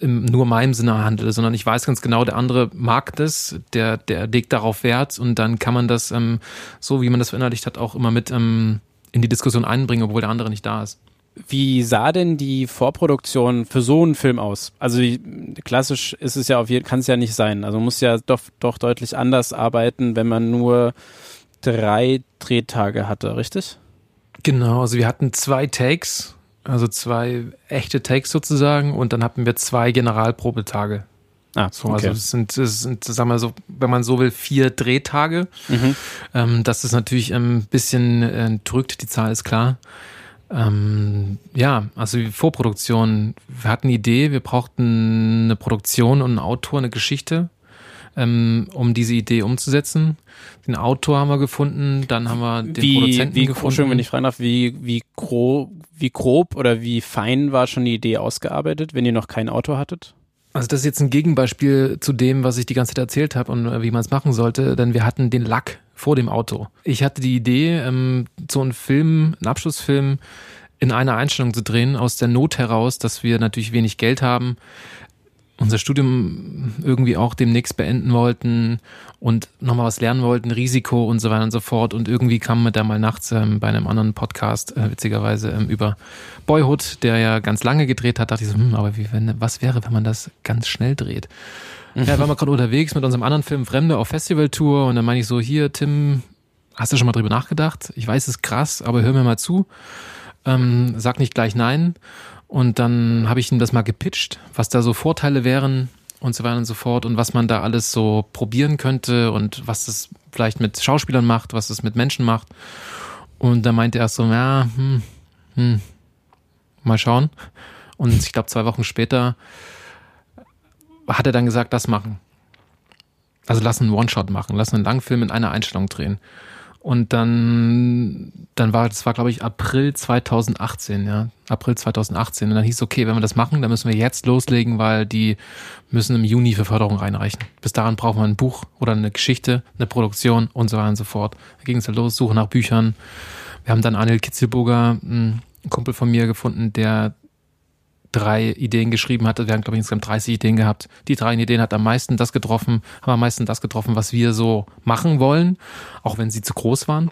im nur meinem Sinne handele, sondern ich weiß ganz genau, der andere mag das, der, der legt darauf Wert und dann kann man das, ähm, so wie man das verinnerlicht hat, auch immer mit ähm, in die Diskussion einbringen, obwohl der andere nicht da ist. Wie sah denn die Vorproduktion für so einen Film aus? Also klassisch ist es ja auf jeden kann es ja nicht sein. Also man muss ja doch, doch deutlich anders arbeiten, wenn man nur drei Drehtage hatte, richtig? Genau, also wir hatten zwei Takes also zwei echte Takes sozusagen und dann hatten wir zwei Generalprobetage. Ah, so, also okay. also es sind, es sind, sagen wir so, wenn man so will, vier Drehtage. Mhm. Ähm, das ist natürlich ein bisschen äh, drückt, die Zahl ist klar. Ähm, ja, also die Vorproduktion. Wir hatten eine Idee, wir brauchten eine Produktion und einen Autor, eine Geschichte ähm, um diese Idee umzusetzen. Den Autor haben wir gefunden, dann haben wir den wie, Produzenten wie, gefunden. Schön, wenn ich fragen darf, wie, wie, grob, wie grob oder wie fein war schon die Idee ausgearbeitet, wenn ihr noch keinen Autor hattet? Also das ist jetzt ein Gegenbeispiel zu dem, was ich die ganze Zeit erzählt habe und äh, wie man es machen sollte, denn wir hatten den Lack vor dem Auto. Ich hatte die Idee, ähm, so einen Film, einen Abschlussfilm in einer Einstellung zu drehen, aus der Not heraus, dass wir natürlich wenig Geld haben, unser Studium irgendwie auch demnächst beenden wollten und nochmal was lernen wollten, Risiko und so weiter und so fort. Und irgendwie kam mir da mal nachts ähm, bei einem anderen Podcast, äh, witzigerweise, ähm, über Boyhood, der ja ganz lange gedreht hat, dachte ich so, hm, aber wie, wenn, was wäre, wenn man das ganz schnell dreht? Mhm. Ja, waren wir gerade unterwegs mit unserem anderen Film Fremde auf Festivaltour und dann meine ich so, hier, Tim, hast du schon mal drüber nachgedacht? Ich weiß, es ist krass, aber hör mir mal zu. Ähm, sag nicht gleich nein. Und dann habe ich ihm das mal gepitcht, was da so Vorteile wären und so weiter und so fort und was man da alles so probieren könnte und was das vielleicht mit Schauspielern macht, was es mit Menschen macht. Und da meinte er so, ja, hm, hm, mal schauen. Und ich glaube, zwei Wochen später hat er dann gesagt, das machen. Also lass einen One-Shot machen, lass einen Langfilm in einer Einstellung drehen. Und dann, dann war, das war glaube ich April 2018, ja. April 2018. Und dann hieß es, okay, wenn wir das machen, dann müssen wir jetzt loslegen, weil die müssen im Juni für Förderung reinreichen. Bis dahin brauchen wir ein Buch oder eine Geschichte, eine Produktion und so weiter und so fort. Da ging es dann los, Suche nach Büchern. Wir haben dann Anil Kitzelburger, ein Kumpel von mir gefunden, der drei Ideen geschrieben hatte. Wir haben, glaube ich, insgesamt 30 Ideen gehabt. Die drei Ideen hat am meisten das getroffen, haben am meisten das getroffen, was wir so machen wollen, auch wenn sie zu groß waren.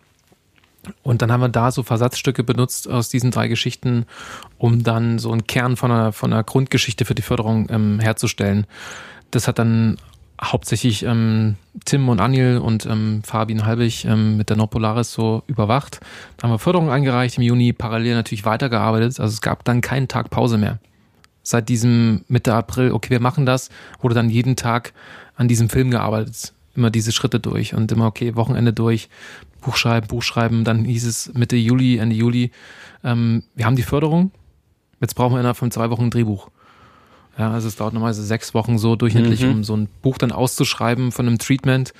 Und dann haben wir da so Versatzstücke benutzt aus diesen drei Geschichten, um dann so einen Kern von einer, von einer Grundgeschichte für die Förderung ähm, herzustellen. Das hat dann hauptsächlich ähm, Tim und Anil und ähm, Fabian Halbig ähm, mit der Nordpolaris so überwacht. Da haben wir Förderung eingereicht im Juni, parallel natürlich weitergearbeitet. Also es gab dann keinen Tag Pause mehr seit diesem Mitte April, okay, wir machen das, wurde dann jeden Tag an diesem Film gearbeitet. Immer diese Schritte durch und immer, okay, Wochenende durch, Buch schreiben, Buch schreiben. Dann hieß es Mitte Juli, Ende Juli, ähm, wir haben die Förderung, jetzt brauchen wir innerhalb von zwei Wochen ein Drehbuch. Ja, also es dauert normalerweise sechs Wochen so durchschnittlich, mhm. um so ein Buch dann auszuschreiben von einem Treatment.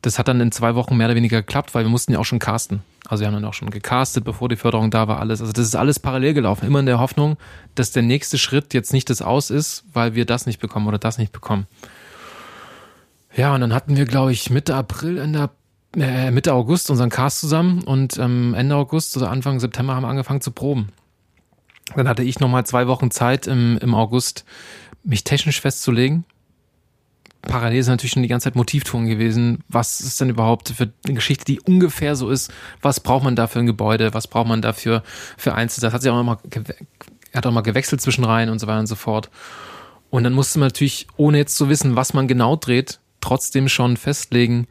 Das hat dann in zwei Wochen mehr oder weniger geklappt, weil wir mussten ja auch schon casten. Also wir haben dann auch schon gecastet, bevor die Förderung da war, alles. Also das ist alles parallel gelaufen. Immer in der Hoffnung, dass der nächste Schritt jetzt nicht das Aus ist, weil wir das nicht bekommen oder das nicht bekommen. Ja, und dann hatten wir, glaube ich, Mitte April, Ende, äh, Mitte August unseren Cast zusammen und ähm, Ende August oder Anfang September haben wir angefangen zu proben. Dann hatte ich nochmal zwei Wochen Zeit im, im August, mich technisch festzulegen parallel ist natürlich schon die ganze Zeit Motivton gewesen. Was ist denn überhaupt für eine Geschichte, die ungefähr so ist? Was braucht man da für ein Gebäude? Was braucht man dafür für Einzel? Das hat sich auch immer, er hat auch mal gewechselt zwischen Reihen und so weiter und so fort. Und dann musste man natürlich, ohne jetzt zu wissen, was man genau dreht, trotzdem schon festlegen,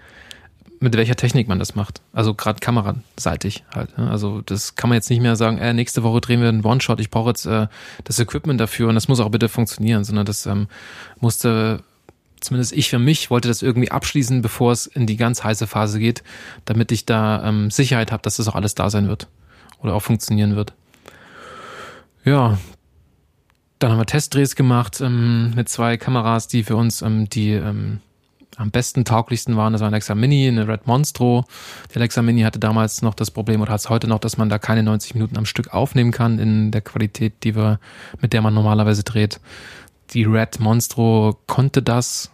mit welcher Technik man das macht. Also gerade kameraseitig halt. Ne? Also das kann man jetzt nicht mehr sagen, äh, nächste Woche drehen wir einen One-Shot, ich brauche jetzt äh, das Equipment dafür und das muss auch bitte funktionieren, sondern das ähm, musste zumindest ich für mich wollte das irgendwie abschließen, bevor es in die ganz heiße Phase geht, damit ich da ähm, Sicherheit habe, dass das auch alles da sein wird oder auch funktionieren wird. Ja, Dann haben wir Testdrehs gemacht ähm, mit zwei Kameras, die für uns ähm, die ähm, am besten tauglichsten waren. Das war ein Alexa Mini, eine Red Monstro. Die Alexa Mini hatte damals noch das Problem oder hat es heute noch, dass man da keine 90 Minuten am Stück aufnehmen kann in der Qualität, die wir, mit der man normalerweise dreht. Die Red Monstro konnte das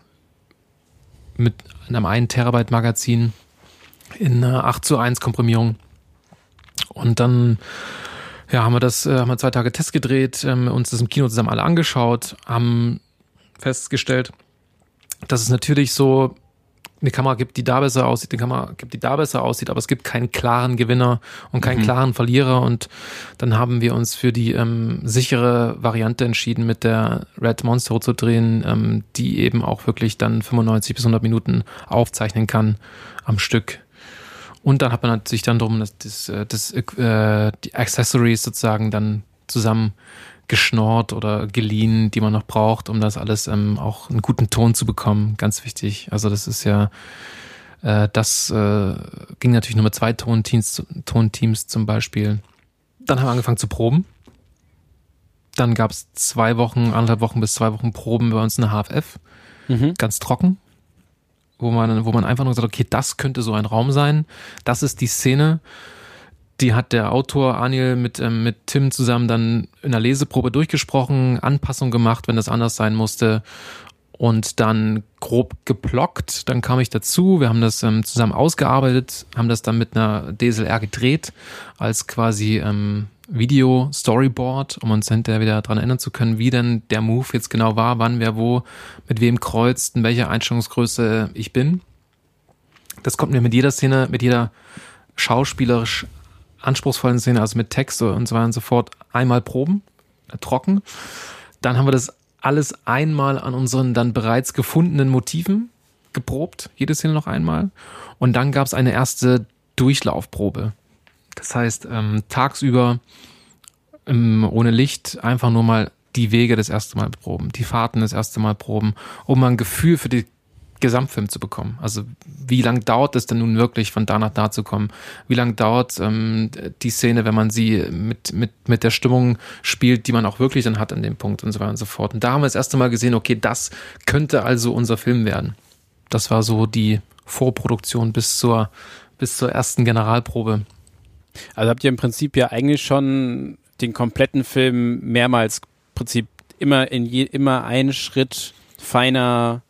mit einem 1 Terabyte Magazin in einer 8 zu 1 Komprimierung. Und dann ja, haben wir das, äh, haben wir zwei Tage Test gedreht, ähm, uns das im Kino zusammen alle angeschaut, haben festgestellt, dass es natürlich so eine Kamera gibt, die da besser aussieht, eine Kamera gibt, die da besser aussieht, aber es gibt keinen klaren Gewinner und keinen mhm. klaren Verlierer. Und dann haben wir uns für die ähm, sichere Variante entschieden, mit der Red Monster zu drehen, ähm, die eben auch wirklich dann 95 bis 100 Minuten aufzeichnen kann am Stück. Und dann hat man sich dann drum, dass das, äh, das, äh, die Accessories sozusagen dann zusammen geschnorrt oder geliehen, die man noch braucht, um das alles ähm, auch einen guten Ton zu bekommen. Ganz wichtig. Also das ist ja, äh, das äh, ging natürlich nur mit zwei Tonteams, Tonteams zum Beispiel. Dann haben wir angefangen zu proben. Dann gab es zwei Wochen, anderthalb Wochen bis zwei Wochen Proben bei uns in der HFF. Mhm. Ganz trocken wo man, wo man einfach nur sagt, okay, das könnte so ein Raum sein. Das ist die Szene. Die hat der Autor Anil mit, ähm, mit Tim zusammen dann in der Leseprobe durchgesprochen, Anpassung gemacht, wenn das anders sein musste. Und dann grob geblockt. Dann kam ich dazu. Wir haben das ähm, zusammen ausgearbeitet, haben das dann mit einer DSLR gedreht, als quasi ähm, Video-Storyboard, um uns hinterher wieder daran erinnern zu können, wie denn der Move jetzt genau war, wann wer wo, mit wem kreuzt, in welcher Einstellungsgröße ich bin. Das kommt mir mit jeder Szene, mit jeder schauspielerisch anspruchsvollen Szene, also mit Text und so weiter und so fort, einmal proben, äh, trocken. Dann haben wir das alles einmal an unseren dann bereits gefundenen Motiven geprobt, jede Szene noch einmal. Und dann gab es eine erste Durchlaufprobe. Das heißt, ähm, tagsüber ähm, ohne Licht einfach nur mal die Wege das erste Mal proben, die Fahrten das erste Mal proben, um ein Gefühl für die Gesamtfilm zu bekommen. Also wie lang dauert es denn nun wirklich, von da nach da zu kommen? Wie lang dauert ähm, die Szene, wenn man sie mit, mit, mit der Stimmung spielt, die man auch wirklich dann hat an dem Punkt und so weiter und so fort. Und da haben wir das erste Mal gesehen, okay, das könnte also unser Film werden. Das war so die Vorproduktion bis zur, bis zur ersten Generalprobe. Also habt ihr im Prinzip ja eigentlich schon den kompletten Film mehrmals Prinzip immer in je, immer einen Schritt feiner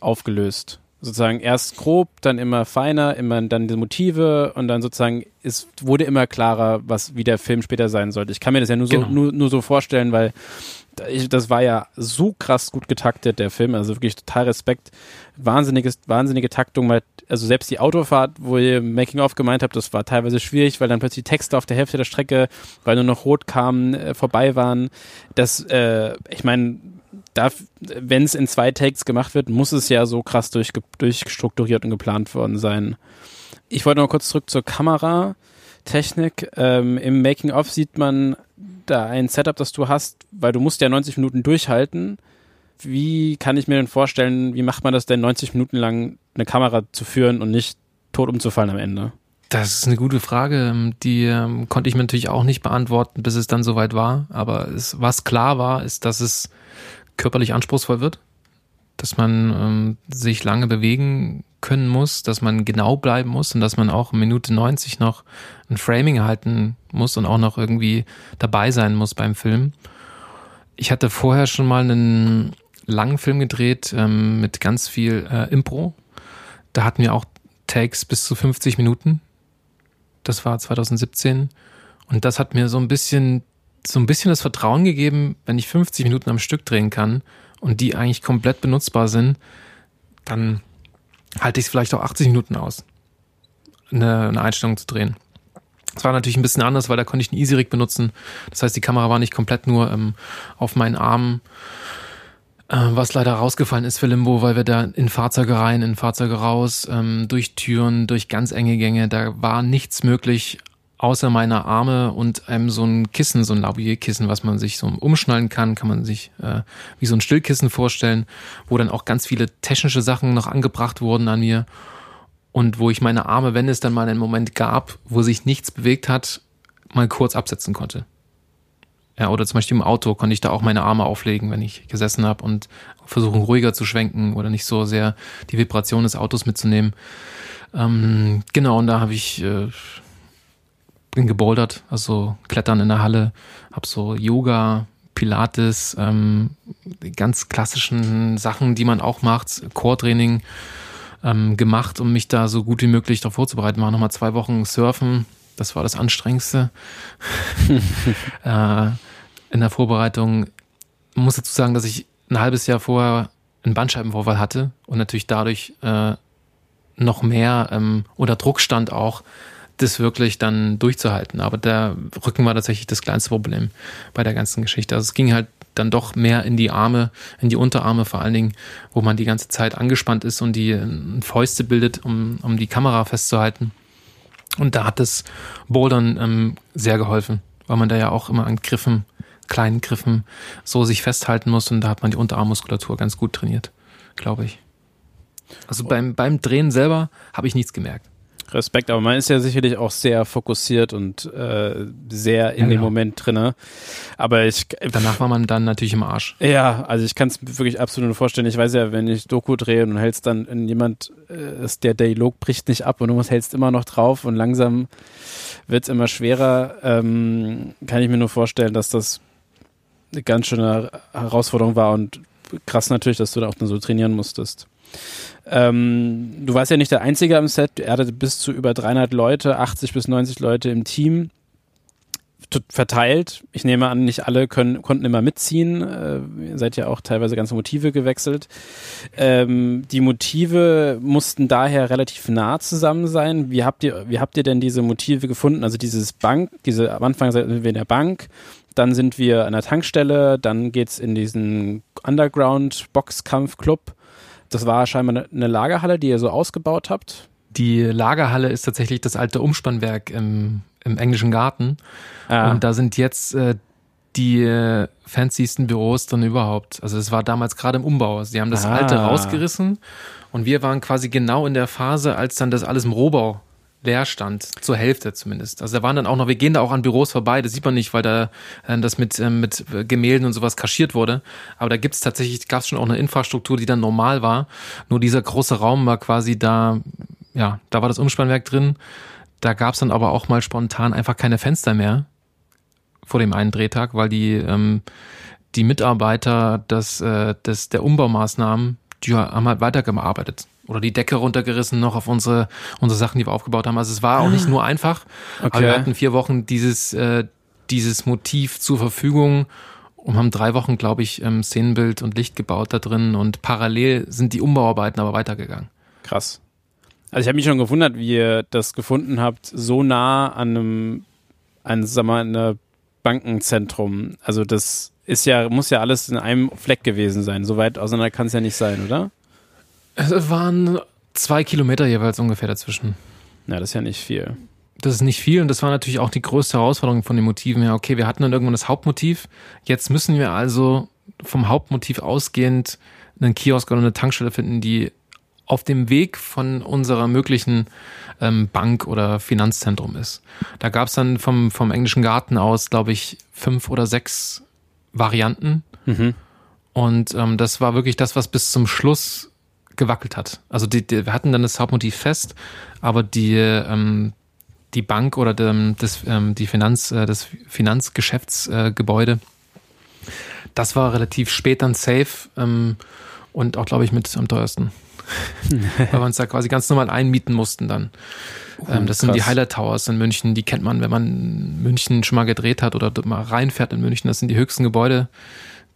aufgelöst. Sozusagen erst grob, dann immer feiner, immer dann die Motive und dann sozusagen es wurde immer klarer, was wie der Film später sein sollte. Ich kann mir das ja nur so, genau. nur, nur so vorstellen, weil das war ja so krass gut getaktet, der Film. Also wirklich total Respekt. Wahnsinniges, wahnsinnige Taktung, weil also selbst die Autofahrt, wo ihr Making-of gemeint habt, das war teilweise schwierig, weil dann plötzlich Texte auf der Hälfte der Strecke, weil nur noch rot kamen, äh, vorbei waren. Das, äh, ich meine, wenn es in zwei Takes gemacht wird, muss es ja so krass durch, durchstrukturiert und geplant worden sein. Ich wollte noch kurz zurück zur Kameratechnik. Ähm, Im Making-of sieht man da ein Setup, das du hast, weil du musst ja 90 Minuten durchhalten wie kann ich mir denn vorstellen, wie macht man das denn 90 Minuten lang eine Kamera zu führen und nicht tot umzufallen am Ende? Das ist eine gute Frage. Die ähm, konnte ich mir natürlich auch nicht beantworten, bis es dann soweit war. Aber es, was klar war, ist, dass es körperlich anspruchsvoll wird, dass man ähm, sich lange bewegen können muss, dass man genau bleiben muss und dass man auch Minute 90 noch ein Framing halten muss und auch noch irgendwie dabei sein muss beim Film. Ich hatte vorher schon mal einen langen Film gedreht ähm, mit ganz viel äh, Impro. Da hatten wir auch Takes bis zu 50 Minuten. Das war 2017. Und das hat mir so ein bisschen, so ein bisschen das Vertrauen gegeben, wenn ich 50 Minuten am Stück drehen kann und die eigentlich komplett benutzbar sind, dann halte ich es vielleicht auch 80 Minuten aus, eine, eine Einstellung zu drehen. Es war natürlich ein bisschen anders, weil da konnte ich einen Easy Rig benutzen. Das heißt, die Kamera war nicht komplett nur ähm, auf meinen Armen äh, was leider rausgefallen ist für Limbo, weil wir da in Fahrzeuge rein, in Fahrzeuge raus, ähm, durch Türen, durch ganz enge Gänge, da war nichts möglich, außer meiner Arme und einem so ein Kissen, so ein Lavalier-Kissen, was man sich so umschnallen kann, kann man sich äh, wie so ein Stillkissen vorstellen, wo dann auch ganz viele technische Sachen noch angebracht wurden an mir und wo ich meine Arme, wenn es dann mal einen Moment gab, wo sich nichts bewegt hat, mal kurz absetzen konnte. Ja, oder zum Beispiel im Auto konnte ich da auch meine Arme auflegen, wenn ich gesessen habe und versuchen ruhiger zu schwenken oder nicht so sehr die Vibration des Autos mitzunehmen. Ähm, genau, und da habe ich äh, bin gebouldert, also Klettern in der Halle, habe so Yoga, Pilates, ähm, die ganz klassischen Sachen, die man auch macht, Core-Training ähm, gemacht, um mich da so gut wie möglich darauf vorzubereiten. War nochmal zwei Wochen Surfen, das war das Anstrengendste. äh, in der Vorbereitung ich muss dazu sagen, dass ich ein halbes Jahr vorher einen Bandscheibenvorfall hatte und natürlich dadurch äh, noch mehr ähm, unter Druck stand auch, das wirklich dann durchzuhalten. Aber der Rücken war tatsächlich das kleinste Problem bei der ganzen Geschichte. Also es ging halt dann doch mehr in die Arme, in die Unterarme vor allen Dingen, wo man die ganze Zeit angespannt ist und die äh, Fäuste bildet, um, um die Kamera festzuhalten. Und da hat das Bouldern ähm, sehr geholfen, weil man da ja auch immer an Griffen, kleinen Griffen so sich festhalten muss und da hat man die Unterarmmuskulatur ganz gut trainiert, glaube ich. Also beim, beim Drehen selber habe ich nichts gemerkt. Respekt, aber man ist ja sicherlich auch sehr fokussiert und äh, sehr in ja, dem genau. Moment drinne. Aber ich danach war man dann natürlich im Arsch. Ja, also ich kann es wirklich absolut nur vorstellen. Ich weiß ja, wenn ich Doku drehe und hältst dann in jemand, äh, der Dialog bricht nicht ab und du hältst immer noch drauf und langsam wird es immer schwerer. Ähm, kann ich mir nur vorstellen, dass das eine ganz schöne Herausforderung war und krass natürlich, dass du da auch dann so trainieren musstest. Ähm, du warst ja nicht der Einzige am Set. Er hatte bis zu über 300 Leute, 80 bis 90 Leute im Team verteilt. Ich nehme an, nicht alle können, konnten immer mitziehen. Äh, ihr seid ja auch teilweise ganze Motive gewechselt. Ähm, die Motive mussten daher relativ nah zusammen sein. Wie habt ihr, wie habt ihr denn diese Motive gefunden? Also dieses Bank, diese am Anfang sind wir in der Bank, dann sind wir an der Tankstelle, dann geht's in diesen Underground-Boxkampf-Club das war scheinbar eine Lagerhalle, die ihr so ausgebaut habt. Die Lagerhalle ist tatsächlich das alte Umspannwerk im, im englischen Garten. Ah. Und da sind jetzt äh, die äh, fancysten Büros dann überhaupt. Also es war damals gerade im Umbau. Sie haben das ah. alte rausgerissen und wir waren quasi genau in der Phase, als dann das alles im Rohbau leer stand, zur Hälfte zumindest. Also da waren dann auch noch, wir gehen da auch an Büros vorbei, das sieht man nicht, weil da äh, das mit, äh, mit Gemälden und sowas kaschiert wurde. Aber da gibt's tatsächlich, gab's schon auch eine Infrastruktur, die dann normal war. Nur dieser große Raum war quasi da, ja, da war das Umspannwerk drin. Da gab's dann aber auch mal spontan einfach keine Fenster mehr vor dem einen Drehtag, weil die, ähm, die Mitarbeiter des, äh, des, der Umbaumaßnahmen, die haben halt weitergearbeitet oder die Decke runtergerissen noch auf unsere, unsere Sachen, die wir aufgebaut haben. Also es war auch nicht nur einfach, okay. aber wir hatten vier Wochen dieses, äh, dieses Motiv zur Verfügung und haben drei Wochen, glaube ich, ähm, Szenenbild und Licht gebaut da drin und parallel sind die Umbauarbeiten aber weitergegangen. Krass. Also ich habe mich schon gewundert, wie ihr das gefunden habt, so nah an einem, an, sag mal, einem Bankenzentrum. Also das ist ja, muss ja alles in einem Fleck gewesen sein. So weit auseinander kann es ja nicht sein, oder? Es waren zwei Kilometer jeweils ungefähr dazwischen. Ja, das ist ja nicht viel. Das ist nicht viel und das war natürlich auch die größte Herausforderung von den Motiven her. Okay, wir hatten dann irgendwann das Hauptmotiv. Jetzt müssen wir also vom Hauptmotiv ausgehend einen Kiosk oder eine Tankstelle finden, die auf dem Weg von unserer möglichen ähm, Bank oder Finanzzentrum ist. Da gab es dann vom, vom englischen Garten aus, glaube ich, fünf oder sechs Varianten. Mhm. Und ähm, das war wirklich das, was bis zum Schluss gewackelt hat. Also die, die, wir hatten dann das Hauptmotiv fest, aber die, ähm, die Bank oder de, das, ähm, die Finanz, äh, das Finanzgeschäftsgebäude, äh, das war relativ spät dann safe ähm, und auch, glaube ich, mit am teuersten. Weil wir uns da quasi ganz normal einmieten mussten dann. Uh, ähm, das krass. sind die Highlight Towers in München, die kennt man, wenn man München schon mal gedreht hat oder mal reinfährt in München. Das sind die höchsten Gebäude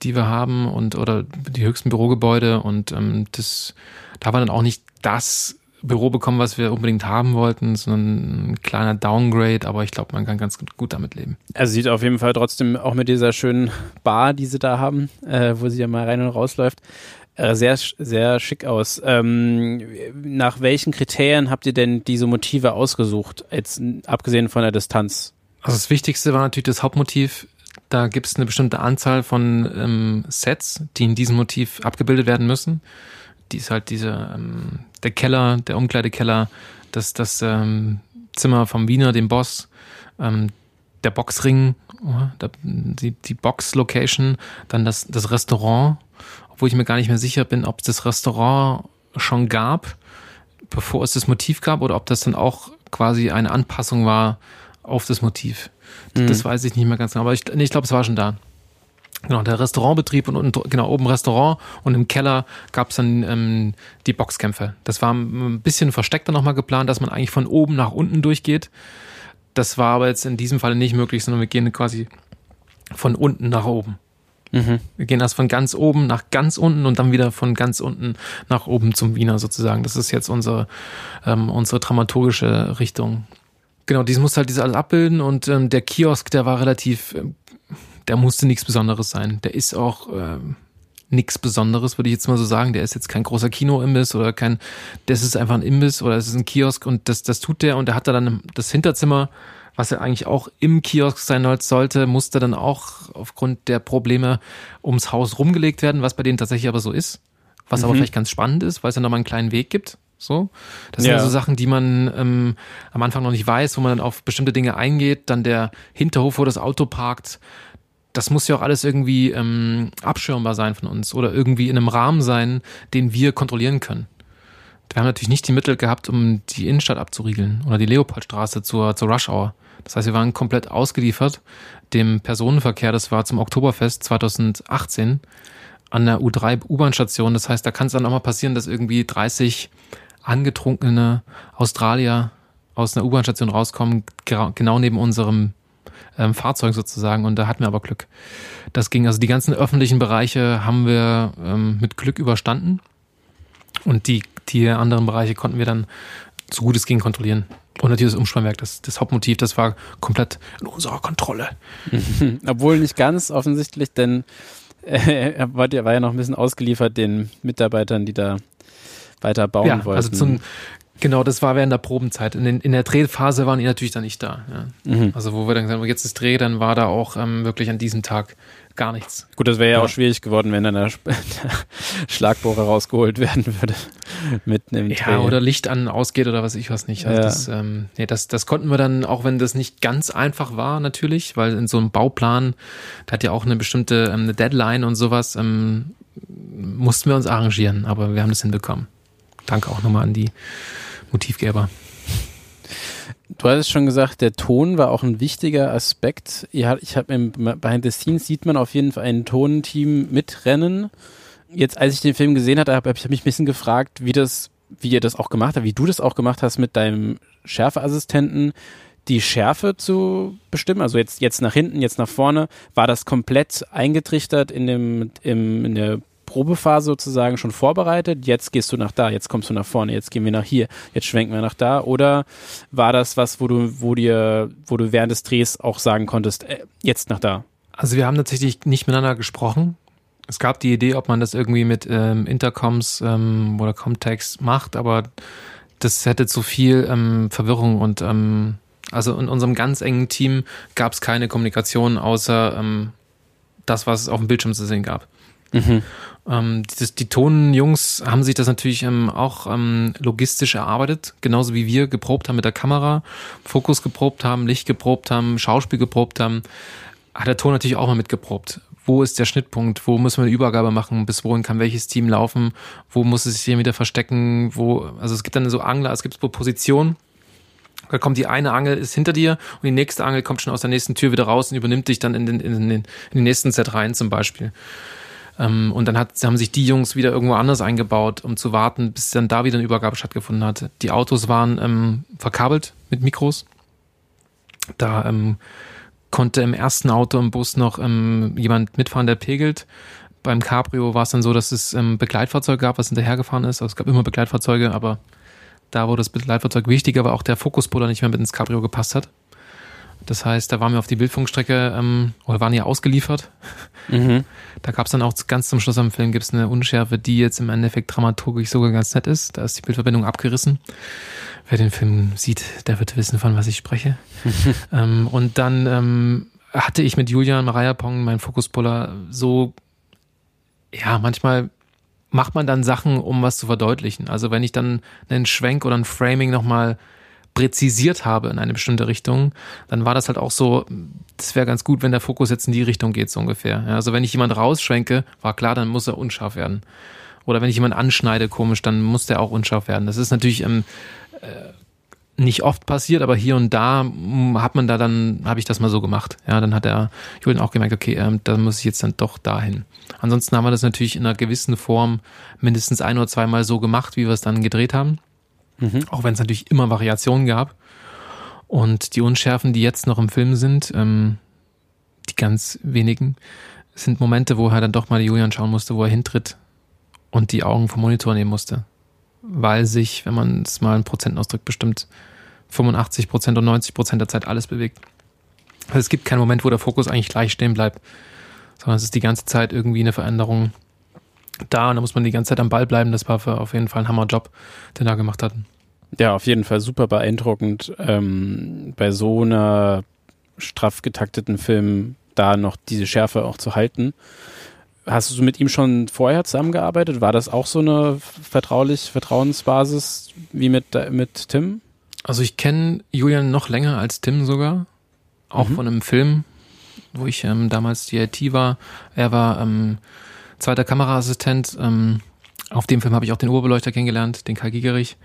die wir haben und oder die höchsten Bürogebäude und ähm, das da war dann auch nicht das Büro bekommen, was wir unbedingt haben wollten, sondern ein kleiner Downgrade, aber ich glaube, man kann ganz gut damit leben. Also sieht auf jeden Fall trotzdem auch mit dieser schönen Bar, die sie da haben, äh, wo sie ja mal rein und rausläuft, äh, sehr, sehr schick aus. Ähm, nach welchen Kriterien habt ihr denn diese Motive ausgesucht, jetzt abgesehen von der Distanz? Also das Wichtigste war natürlich das Hauptmotiv da gibt es eine bestimmte Anzahl von ähm, Sets, die in diesem Motiv abgebildet werden müssen. Die ist halt diese, ähm, der Keller, der Umkleidekeller, das, das ähm, Zimmer vom Wiener, dem Boss, ähm, der Boxring die, die Box-Location, dann das, das Restaurant, obwohl ich mir gar nicht mehr sicher bin, ob es das Restaurant schon gab, bevor es das Motiv gab, oder ob das dann auch quasi eine Anpassung war auf das Motiv. Mhm. Das weiß ich nicht mehr ganz genau, aber ich, nee, ich glaube, es war schon da. Genau, der Restaurantbetrieb und, und genau oben Restaurant und im Keller gab es dann ähm, die Boxkämpfe. Das war ein bisschen versteckter nochmal geplant, dass man eigentlich von oben nach unten durchgeht. Das war aber jetzt in diesem Fall nicht möglich, sondern wir gehen quasi von unten nach oben. Mhm. Wir gehen erst von ganz oben nach ganz unten und dann wieder von ganz unten nach oben zum Wiener sozusagen. Das ist jetzt unsere, ähm, unsere dramaturgische Richtung. Genau, dies muss halt diese alles abbilden und ähm, der Kiosk, der war relativ, äh, der musste nichts Besonderes sein. Der ist auch äh, nichts Besonderes, würde ich jetzt mal so sagen. Der ist jetzt kein großer Kinoimbiss oder kein, das ist einfach ein Imbiss oder es ist ein Kiosk und das, das tut der und der hat da dann das Hinterzimmer, was ja eigentlich auch im Kiosk sein sollte, musste dann auch aufgrund der Probleme ums Haus rumgelegt werden, was bei denen tatsächlich aber so ist. Was mhm. aber vielleicht ganz spannend ist, weil es ja nochmal einen kleinen Weg gibt. So, das ja. sind so Sachen, die man ähm, am Anfang noch nicht weiß, wo man dann auf bestimmte Dinge eingeht. Dann der Hinterhof, wo das Auto parkt, das muss ja auch alles irgendwie ähm, abschirmbar sein von uns oder irgendwie in einem Rahmen sein, den wir kontrollieren können. Wir haben natürlich nicht die Mittel gehabt, um die Innenstadt abzuriegeln oder die Leopoldstraße zur, zur Rush Hour. Das heißt, wir waren komplett ausgeliefert dem Personenverkehr. Das war zum Oktoberfest 2018 an der U3 U-Bahn-Station. Das heißt, da kann es dann auch mal passieren, dass irgendwie 30 angetrunkene Australier aus einer U-Bahn-Station rauskommen, genau neben unserem ähm, Fahrzeug sozusagen. Und da hatten wir aber Glück. Das ging, also die ganzen öffentlichen Bereiche haben wir ähm, mit Glück überstanden. Und die, die anderen Bereiche konnten wir dann so gut es ging kontrollieren. Und natürlich das Umspannwerk, das, das Hauptmotiv, das war komplett in unserer Kontrolle. Obwohl nicht ganz offensichtlich, denn äh, er war ja noch ein bisschen ausgeliefert den Mitarbeitern, die da weiter bauen ja, wollten. Also zum, Genau, das war während der Probenzeit. In, den, in der Drehphase waren die natürlich dann nicht da. Ja. Mhm. Also wo wir dann gesagt haben, jetzt ist Dreh, dann war da auch ähm, wirklich an diesem Tag gar nichts. Gut, das wäre ja, ja, auch schwierig geworden, wenn dann der, der Schlagbohrer rausgeholt werden würde. Mitten im Ja, Dreh. oder Licht an ausgeht oder was ich was nicht. Also ja. das, ähm, nee, das, das konnten wir dann, auch wenn das nicht ganz einfach war, natürlich, weil in so einem Bauplan, da hat ja auch eine bestimmte ähm, eine Deadline und sowas, ähm, mussten wir uns arrangieren, aber wir haben das hinbekommen. Danke auch nochmal an die Motivgeber. Du hattest schon gesagt, der Ton war auch ein wichtiger Aspekt. Ich habe im Behind the Scenes sieht man auf jeden Fall ein Tonteam mitrennen. Jetzt, als ich den Film gesehen hatte, habe ich mich ein bisschen gefragt, wie das, wie ihr das auch gemacht habt, wie du das auch gemacht hast mit deinem Schärfeassistenten, die Schärfe zu bestimmen. Also jetzt, jetzt nach hinten, jetzt nach vorne. War das komplett eingetrichtert in dem, im, in der Probephase sozusagen schon vorbereitet, jetzt gehst du nach da, jetzt kommst du nach vorne, jetzt gehen wir nach hier, jetzt schwenken wir nach da? Oder war das was, wo du, wo dir, wo du während des Drehs auch sagen konntest, äh, jetzt nach da? Also wir haben tatsächlich nicht miteinander gesprochen. Es gab die Idee, ob man das irgendwie mit ähm, Intercoms ähm, oder Comtext macht, aber das hätte zu viel ähm, Verwirrung und ähm, also in unserem ganz engen Team gab es keine Kommunikation außer ähm, das, was es auf dem Bildschirm zu sehen gab. Mhm. Ähm, das, die Tonjungs haben sich das natürlich ähm, auch ähm, logistisch erarbeitet, genauso wie wir geprobt haben mit der Kamera, Fokus geprobt haben, Licht geprobt haben, Schauspiel geprobt haben, hat der Ton natürlich auch mal mitgeprobt. Wo ist der Schnittpunkt? Wo müssen wir eine Übergabe machen? Bis wohin kann welches Team laufen? Wo muss es sich hier wieder verstecken? Wo, also es gibt dann so Angler, es gibt so Positionen. Da kommt die eine Angel ist hinter dir und die nächste Angel kommt schon aus der nächsten Tür wieder raus und übernimmt dich dann in den, in den, in den nächsten Set rein zum Beispiel. Ähm, und dann hat, haben sich die Jungs wieder irgendwo anders eingebaut, um zu warten, bis dann da wieder eine Übergabe stattgefunden hat. Die Autos waren ähm, verkabelt mit Mikros. Da ähm, konnte im ersten Auto im Bus noch ähm, jemand mitfahren, der pegelt. Beim Cabrio war es dann so, dass es ähm, Begleitfahrzeug gab, was hinterhergefahren ist. Also es gab immer Begleitfahrzeuge, aber da, wo das Begleitfahrzeug wichtiger war, auch der Fokuspuller nicht mehr mit ins Cabrio gepasst hat. Das heißt, da waren wir auf die Bildfunkstrecke ähm, oder waren ja ausgeliefert. Mhm. Da gab es dann auch ganz zum Schluss am Film gibt's eine Unschärfe, die jetzt im Endeffekt dramaturgisch sogar ganz nett ist. Da ist die Bildverbindung abgerissen. Wer den Film sieht, der wird wissen, von was ich spreche. ähm, und dann ähm, hatte ich mit Julian Marayapong, mein Fokuspuller, so, ja, manchmal macht man dann Sachen, um was zu verdeutlichen. Also wenn ich dann einen Schwenk oder ein Framing nochmal präzisiert habe in eine bestimmte Richtung, dann war das halt auch so, das wäre ganz gut, wenn der Fokus jetzt in die Richtung geht, so ungefähr. Ja, also wenn ich jemand rausschwenke, war klar, dann muss er unscharf werden. Oder wenn ich jemand anschneide, komisch, dann muss der auch unscharf werden. Das ist natürlich ähm, äh, nicht oft passiert, aber hier und da hm, hat man da dann, habe ich das mal so gemacht. Ja, dann hat er Julian auch gemerkt, okay, ähm, da muss ich jetzt dann doch dahin. Ansonsten haben wir das natürlich in einer gewissen Form mindestens ein oder zweimal so gemacht, wie wir es dann gedreht haben. Mhm. Auch wenn es natürlich immer Variationen gab. Und die Unschärfen, die jetzt noch im Film sind, ähm, die ganz wenigen, sind Momente, wo er dann doch mal Julian schauen musste, wo er hintritt und die Augen vom Monitor nehmen musste. Weil sich, wenn man es mal in Prozenten ausdrückt, bestimmt 85 Prozent und 90 Prozent der Zeit alles bewegt. Also es gibt keinen Moment, wo der Fokus eigentlich gleich stehen bleibt, sondern es ist die ganze Zeit irgendwie eine Veränderung da und da muss man die ganze Zeit am Ball bleiben. Das war für auf jeden Fall ein Hammerjob, den er gemacht hat. Ja, auf jeden Fall super beeindruckend, ähm, bei so einer straff getakteten Film da noch diese Schärfe auch zu halten. Hast du mit ihm schon vorher zusammengearbeitet? War das auch so eine vertraulich Vertrauensbasis wie mit, mit Tim? Also ich kenne Julian noch länger als Tim sogar, auch mhm. von einem Film, wo ich ähm, damals die IT war. Er war ähm, zweiter Kameraassistent. Ähm, auf dem Film habe ich auch den Oberbeleuchter kennengelernt, den Karl Gigerich.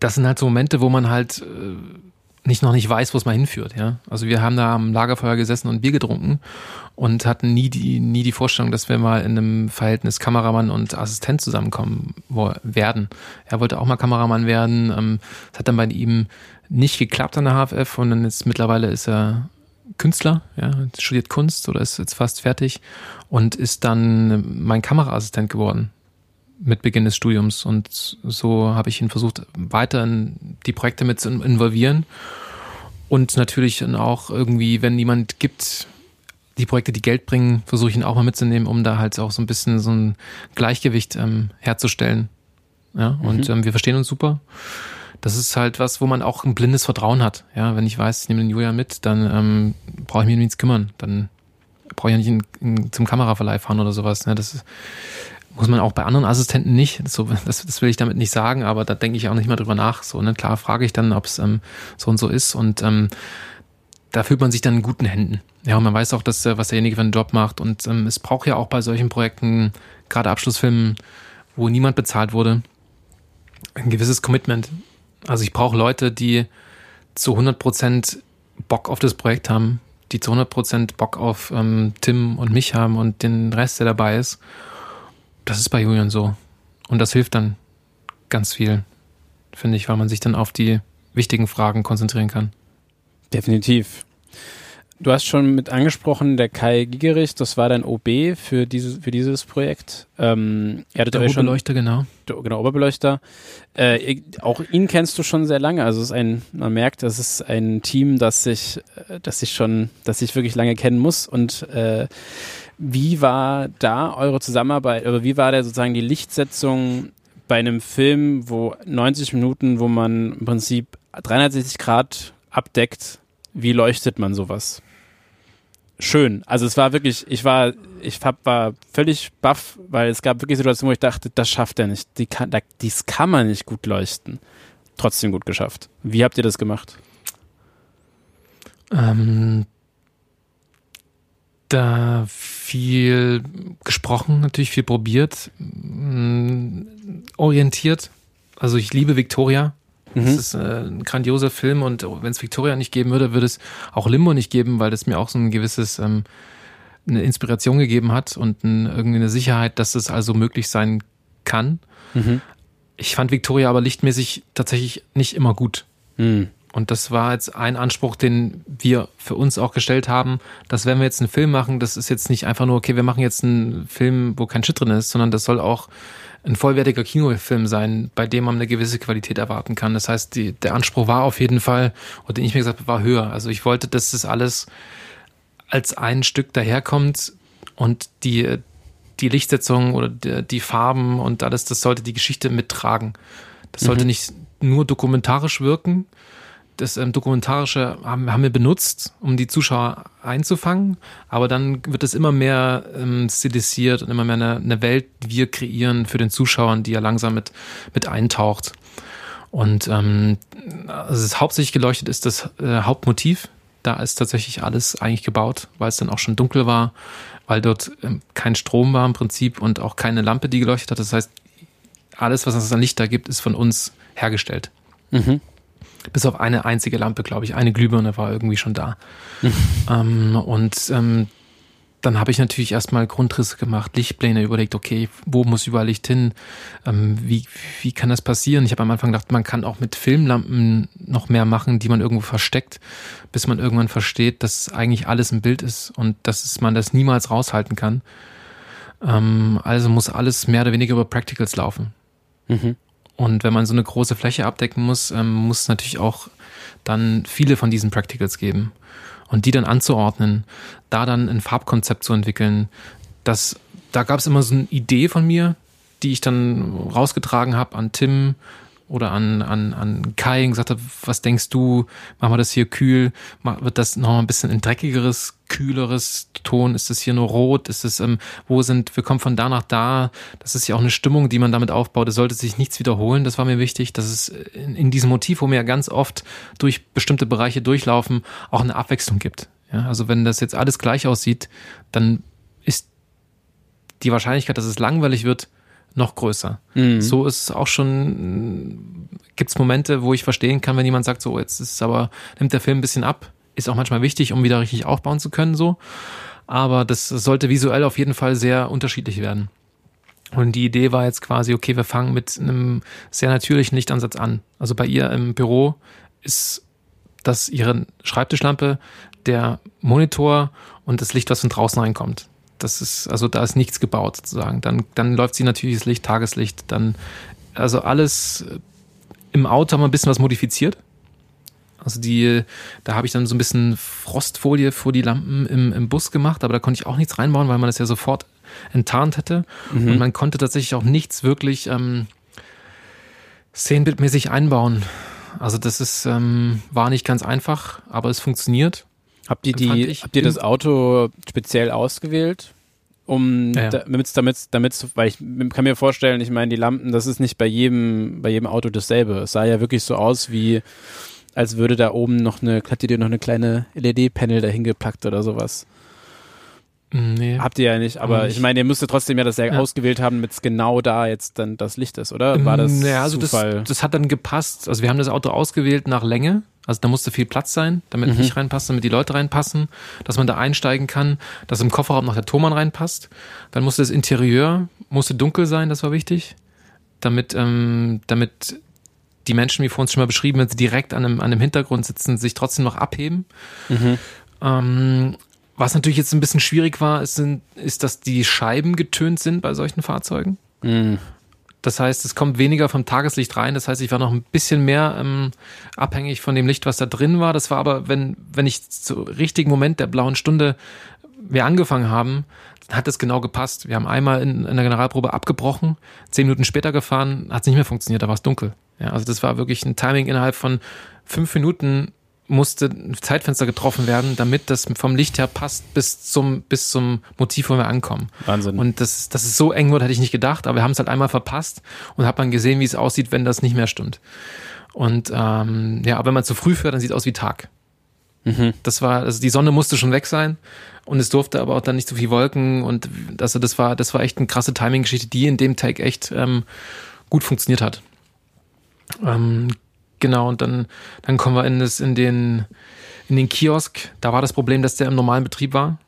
Das sind halt so Momente, wo man halt äh, nicht noch nicht weiß, wo es mal hinführt, ja. Also wir haben da am Lagerfeuer gesessen und Bier getrunken und hatten nie die, nie die Vorstellung, dass wir mal in einem Verhältnis Kameramann und Assistent zusammenkommen werden. Er wollte auch mal Kameramann werden. Ähm, es hat dann bei ihm nicht geklappt an der HFF und dann ist mittlerweile ist er Künstler, ja, studiert Kunst oder ist jetzt fast fertig und ist dann mein Kameraassistent geworden mit Beginn des Studiums. Und so habe ich ihn versucht, weiter in die Projekte mit zu involvieren. Und natürlich dann auch irgendwie, wenn jemand gibt, die Projekte, die Geld bringen, versuche ich ihn auch mal mitzunehmen, um da halt auch so ein bisschen so ein Gleichgewicht ähm, herzustellen. Ja, und mhm. ähm, wir verstehen uns super das ist halt was, wo man auch ein blindes Vertrauen hat. Ja, wenn ich weiß, ich nehme den Julia mit, dann ähm, brauche ich mich um nichts kümmern. Dann brauche ich ja nicht in, in, zum Kameraverleih fahren oder sowas. Ne? Das ist, muss man auch bei anderen Assistenten nicht. So, das, das will ich damit nicht sagen, aber da denke ich auch nicht mehr drüber nach. So, ne? Klar frage ich dann, ob es ähm, so und so ist und ähm, da fühlt man sich dann in guten Händen. Ja, und man weiß auch, dass, äh, was derjenige für einen Job macht. Und ähm, es braucht ja auch bei solchen Projekten, gerade Abschlussfilmen, wo niemand bezahlt wurde, ein gewisses Commitment. Also ich brauche Leute, die zu 100% Bock auf das Projekt haben, die zu 100% Bock auf ähm, Tim und mich haben und den Rest, der dabei ist. Das ist bei Julian so. Und das hilft dann ganz viel, finde ich, weil man sich dann auf die wichtigen Fragen konzentrieren kann. Definitiv. Du hast schon mit angesprochen, der Kai Gigerich, das war dein OB für dieses, für dieses Projekt. Ähm, er der Oberbeleuchter, genau. Der, genau, Oberbeleuchter. Äh, auch ihn kennst du schon sehr lange. Also es ist ein, man merkt, das ist ein Team, das sich, äh, das sich schon, das sich wirklich lange kennen muss. Und äh, wie war da eure Zusammenarbeit, oder wie war da sozusagen die Lichtsetzung bei einem Film, wo 90 Minuten, wo man im Prinzip 360 Grad abdeckt, wie leuchtet man sowas? Schön. Also es war wirklich, ich war, ich hab, war völlig baff, weil es gab wirklich Situationen, wo ich dachte, das schafft er nicht. Die kann, dies kann man nicht gut leuchten. Trotzdem gut geschafft. Wie habt ihr das gemacht? Ähm, da viel gesprochen, natürlich viel probiert, mm, orientiert. Also ich liebe Victoria. Mhm. Das ist äh, ein grandioser Film und wenn es Victoria nicht geben würde, würde es auch Limbo nicht geben, weil das mir auch so ein gewisses ähm, eine Inspiration gegeben hat und ein, irgendwie eine Sicherheit, dass es also möglich sein kann. Mhm. Ich fand Victoria aber lichtmäßig tatsächlich nicht immer gut. Mhm. Und das war jetzt ein Anspruch, den wir für uns auch gestellt haben, dass wenn wir jetzt einen Film machen, das ist jetzt nicht einfach nur, okay, wir machen jetzt einen Film, wo kein Shit drin ist, sondern das soll auch ein vollwertiger Kinofilm sein, bei dem man eine gewisse Qualität erwarten kann. Das heißt, die, der Anspruch war auf jeden Fall, oder den ich mir gesagt habe, war höher. Also ich wollte, dass das alles als ein Stück daherkommt und die, die Lichtsetzung oder die, die Farben und alles, das sollte die Geschichte mittragen. Das sollte mhm. nicht nur dokumentarisch wirken, das ähm, Dokumentarische haben, haben, wir benutzt, um die Zuschauer einzufangen, aber dann wird es immer mehr ähm, stilisiert und immer mehr eine, eine, Welt, wir kreieren für den Zuschauer, die ja langsam mit, mit eintaucht. Und ähm, also es hauptsächlich geleuchtet ist das äh, Hauptmotiv. Da ist tatsächlich alles eigentlich gebaut, weil es dann auch schon dunkel war, weil dort ähm, kein Strom war im Prinzip und auch keine Lampe, die geleuchtet hat. Das heißt, alles, was es an Licht da gibt, ist von uns hergestellt. Mhm. Bis auf eine einzige Lampe, glaube ich. Eine Glühbirne war irgendwie schon da. Mhm. Ähm, und ähm, dann habe ich natürlich erstmal Grundrisse gemacht, Lichtpläne überlegt, okay, wo muss überall Licht hin? Ähm, wie, wie kann das passieren? Ich habe am Anfang gedacht, man kann auch mit Filmlampen noch mehr machen, die man irgendwo versteckt, bis man irgendwann versteht, dass eigentlich alles ein Bild ist und dass man das niemals raushalten kann. Ähm, also muss alles mehr oder weniger über Practicals laufen. Mhm. Und wenn man so eine große Fläche abdecken muss, ähm, muss es natürlich auch dann viele von diesen Practicals geben. Und die dann anzuordnen, da dann ein Farbkonzept zu entwickeln, das, da gab es immer so eine Idee von mir, die ich dann rausgetragen habe an Tim oder an, an, an Kai und gesagt habe, was denkst du, machen wir das hier kühl, wird das noch ein bisschen ein dreckigeres, kühleres Ton, ist das hier nur rot, ist es, ähm, wo sind, wir kommen von da nach da, das ist ja auch eine Stimmung, die man damit aufbaut, es sollte sich nichts wiederholen, das war mir wichtig, dass es in, in diesem Motiv, wo wir ja ganz oft durch bestimmte Bereiche durchlaufen, auch eine Abwechslung gibt. Ja, also wenn das jetzt alles gleich aussieht, dann ist die Wahrscheinlichkeit, dass es langweilig wird, noch größer. Mhm. So ist es auch schon, gibt es Momente, wo ich verstehen kann, wenn jemand sagt, so, jetzt ist aber, nimmt der Film ein bisschen ab, ist auch manchmal wichtig, um wieder richtig aufbauen zu können, so. Aber das sollte visuell auf jeden Fall sehr unterschiedlich werden. Und die Idee war jetzt quasi, okay, wir fangen mit einem sehr natürlichen Lichtansatz an. Also bei ihr im Büro ist das ihre Schreibtischlampe, der Monitor und das Licht, was von draußen reinkommt. Das ist, also da ist nichts gebaut sozusagen. Dann, dann läuft sie natürliches Licht, Tageslicht, dann, also alles im Auto haben wir ein bisschen was modifiziert. Also die, da habe ich dann so ein bisschen Frostfolie vor die Lampen im, im Bus gemacht, aber da konnte ich auch nichts reinbauen, weil man das ja sofort enttarnt hätte. Mhm. Und man konnte tatsächlich auch nichts wirklich ähm, szenenbildmäßig einbauen. Also das ist, ähm, war nicht ganz einfach, aber es funktioniert. Habt ihr die, habt ihr das Auto speziell ausgewählt? Um ja. damit damit damit weil ich kann mir vorstellen, ich meine die Lampen, das ist nicht bei jedem bei jedem Auto dasselbe. Es sah ja wirklich so aus wie als würde da oben noch eine hat ihr dir noch eine kleine LED Panel dahin gepackt oder sowas. Mm, nee. Habt ihr ja nicht, aber nicht. ich meine, ihr müsstet trotzdem ja das ja, ja. ausgewählt haben, damit es genau da jetzt dann das Licht ist, oder? War das ja, also Zufall? Das, das hat dann gepasst. Also wir haben das Auto ausgewählt nach Länge also da musste viel Platz sein, damit mhm. ich reinpasse, damit die Leute reinpassen, dass man da einsteigen kann, dass im Kofferraum noch der Thomann reinpasst. Dann musste das Interieur musste dunkel sein, das war wichtig, damit ähm, damit die Menschen, wie vor uns schon mal beschrieben, wenn sie direkt an einem, an einem Hintergrund sitzen, sich trotzdem noch abheben. Mhm. Ähm, was natürlich jetzt ein bisschen schwierig war, ist, sind, ist, dass die Scheiben getönt sind bei solchen Fahrzeugen. Mhm. Das heißt, es kommt weniger vom Tageslicht rein. Das heißt, ich war noch ein bisschen mehr ähm, abhängig von dem Licht, was da drin war. Das war aber, wenn, wenn ich zu richtigen Moment der blauen Stunde wir angefangen haben, hat es genau gepasst. Wir haben einmal in, in der Generalprobe abgebrochen, zehn Minuten später gefahren, hat es nicht mehr funktioniert, da war es dunkel. Ja, also das war wirklich ein Timing innerhalb von fünf Minuten musste ein Zeitfenster getroffen werden, damit das vom Licht her passt bis zum, bis zum Motiv, wo wir ankommen. Wahnsinn. Und das, dass es so eng wird, hätte ich nicht gedacht, aber wir haben es halt einmal verpasst und hat man gesehen, wie es aussieht, wenn das nicht mehr stimmt. Und ähm, ja, aber wenn man zu früh fährt, dann sieht es aus wie Tag. Mhm. Das war, also die Sonne musste schon weg sein und es durfte aber auch dann nicht so viel Wolken und also das war, das war echt eine krasse Timing-Geschichte, die in dem Take echt ähm, gut funktioniert hat. Ähm, Genau, und dann, dann kommen wir in, das, in, den, in den Kiosk. Da war das Problem, dass der im normalen Betrieb war.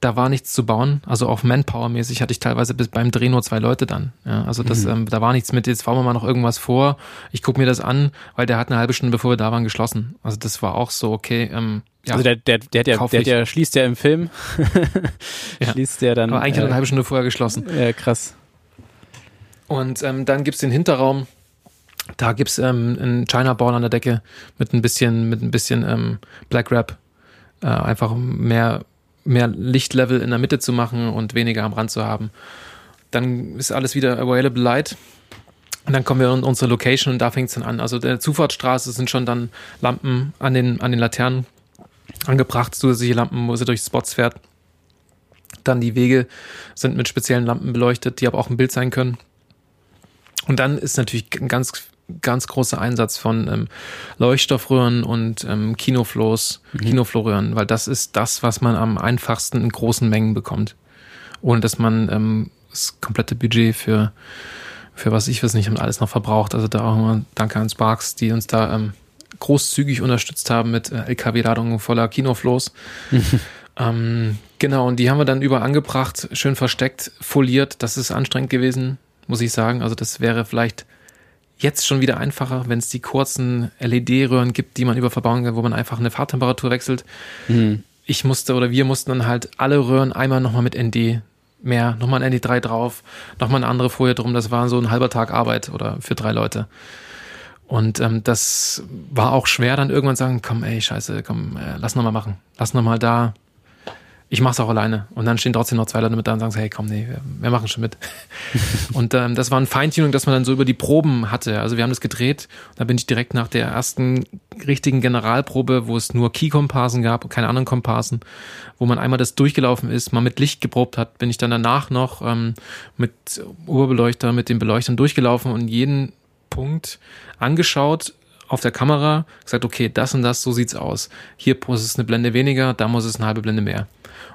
Da war nichts zu bauen. Also auch Manpower-mäßig hatte ich teilweise bis beim Dreh nur zwei Leute dann. Ja, also das, mhm. ähm, da war nichts mit, jetzt fahren wir mal noch irgendwas vor. Ich gucke mir das an, weil der hat eine halbe Stunde, bevor wir da waren, geschlossen. Also das war auch so, okay. Ähm, ja, also der, der, der, der, der, der schließt ja im Film. ja. Schließt der dann. Aber eigentlich äh, hat er eine halbe Stunde vorher geschlossen. Ja, krass. Und ähm, dann gibt's den Hinterraum da gibt's ähm, einen China-Born an der Decke mit ein bisschen, mit ein bisschen ähm, Black Wrap. Äh, einfach mehr, mehr Lichtlevel in der Mitte zu machen und weniger am Rand zu haben. Dann ist alles wieder Available Light. Und dann kommen wir in unsere Location und da fängt's dann an. Also der Zufahrtsstraße sind schon dann Lampen an den, an den Laternen angebracht, zusätzliche Lampen, wo sie durch Spots fährt. Dann die Wege sind mit speziellen Lampen beleuchtet, die aber auch ein Bild sein können. Und dann ist natürlich ein ganz ganz großer Einsatz von ähm, Leuchtstoffröhren und ähm, Kinoflows, mhm. Kinoflorröhren, weil das ist das, was man am einfachsten in großen Mengen bekommt. Ohne dass man ähm, das komplette Budget für, für was ich weiß nicht, und alles noch verbraucht. Also da auch mal danke an Sparks, die uns da ähm, großzügig unterstützt haben mit äh, LKW-Ladungen voller Kinoflows. ähm, genau, und die haben wir dann überall angebracht, schön versteckt, foliert. Das ist anstrengend gewesen, muss ich sagen. Also das wäre vielleicht jetzt schon wieder einfacher, wenn es die kurzen LED-Röhren gibt, die man über verbauen kann, wo man einfach eine Fahrtemperatur wechselt. Mhm. Ich musste oder wir mussten dann halt alle Röhren einmal nochmal mit ND mehr, nochmal ein ND3 drauf, nochmal eine andere Folie drum. Das war so ein halber Tag Arbeit oder für drei Leute. Und ähm, das war auch schwer, dann irgendwann sagen, komm, ey, scheiße, komm, äh, lass noch mal machen. Lass noch mal da ich mache es auch alleine. Und dann stehen trotzdem noch zwei Leute mit da und sagen, hey, komm, nee, wir, wir machen schon mit. und ähm, das war ein Feintuning, das man dann so über die Proben hatte. Also wir haben das gedreht. Da bin ich direkt nach der ersten richtigen Generalprobe, wo es nur Key-Komparsen gab und keine anderen Komparsen, wo man einmal das durchgelaufen ist, mal mit Licht geprobt hat, bin ich dann danach noch ähm, mit Oberbeleuchter, mit den Beleuchtern durchgelaufen und jeden Punkt angeschaut, auf der Kamera gesagt, okay, das und das, so sieht's aus. Hier muss es eine Blende weniger, da muss es eine halbe Blende mehr.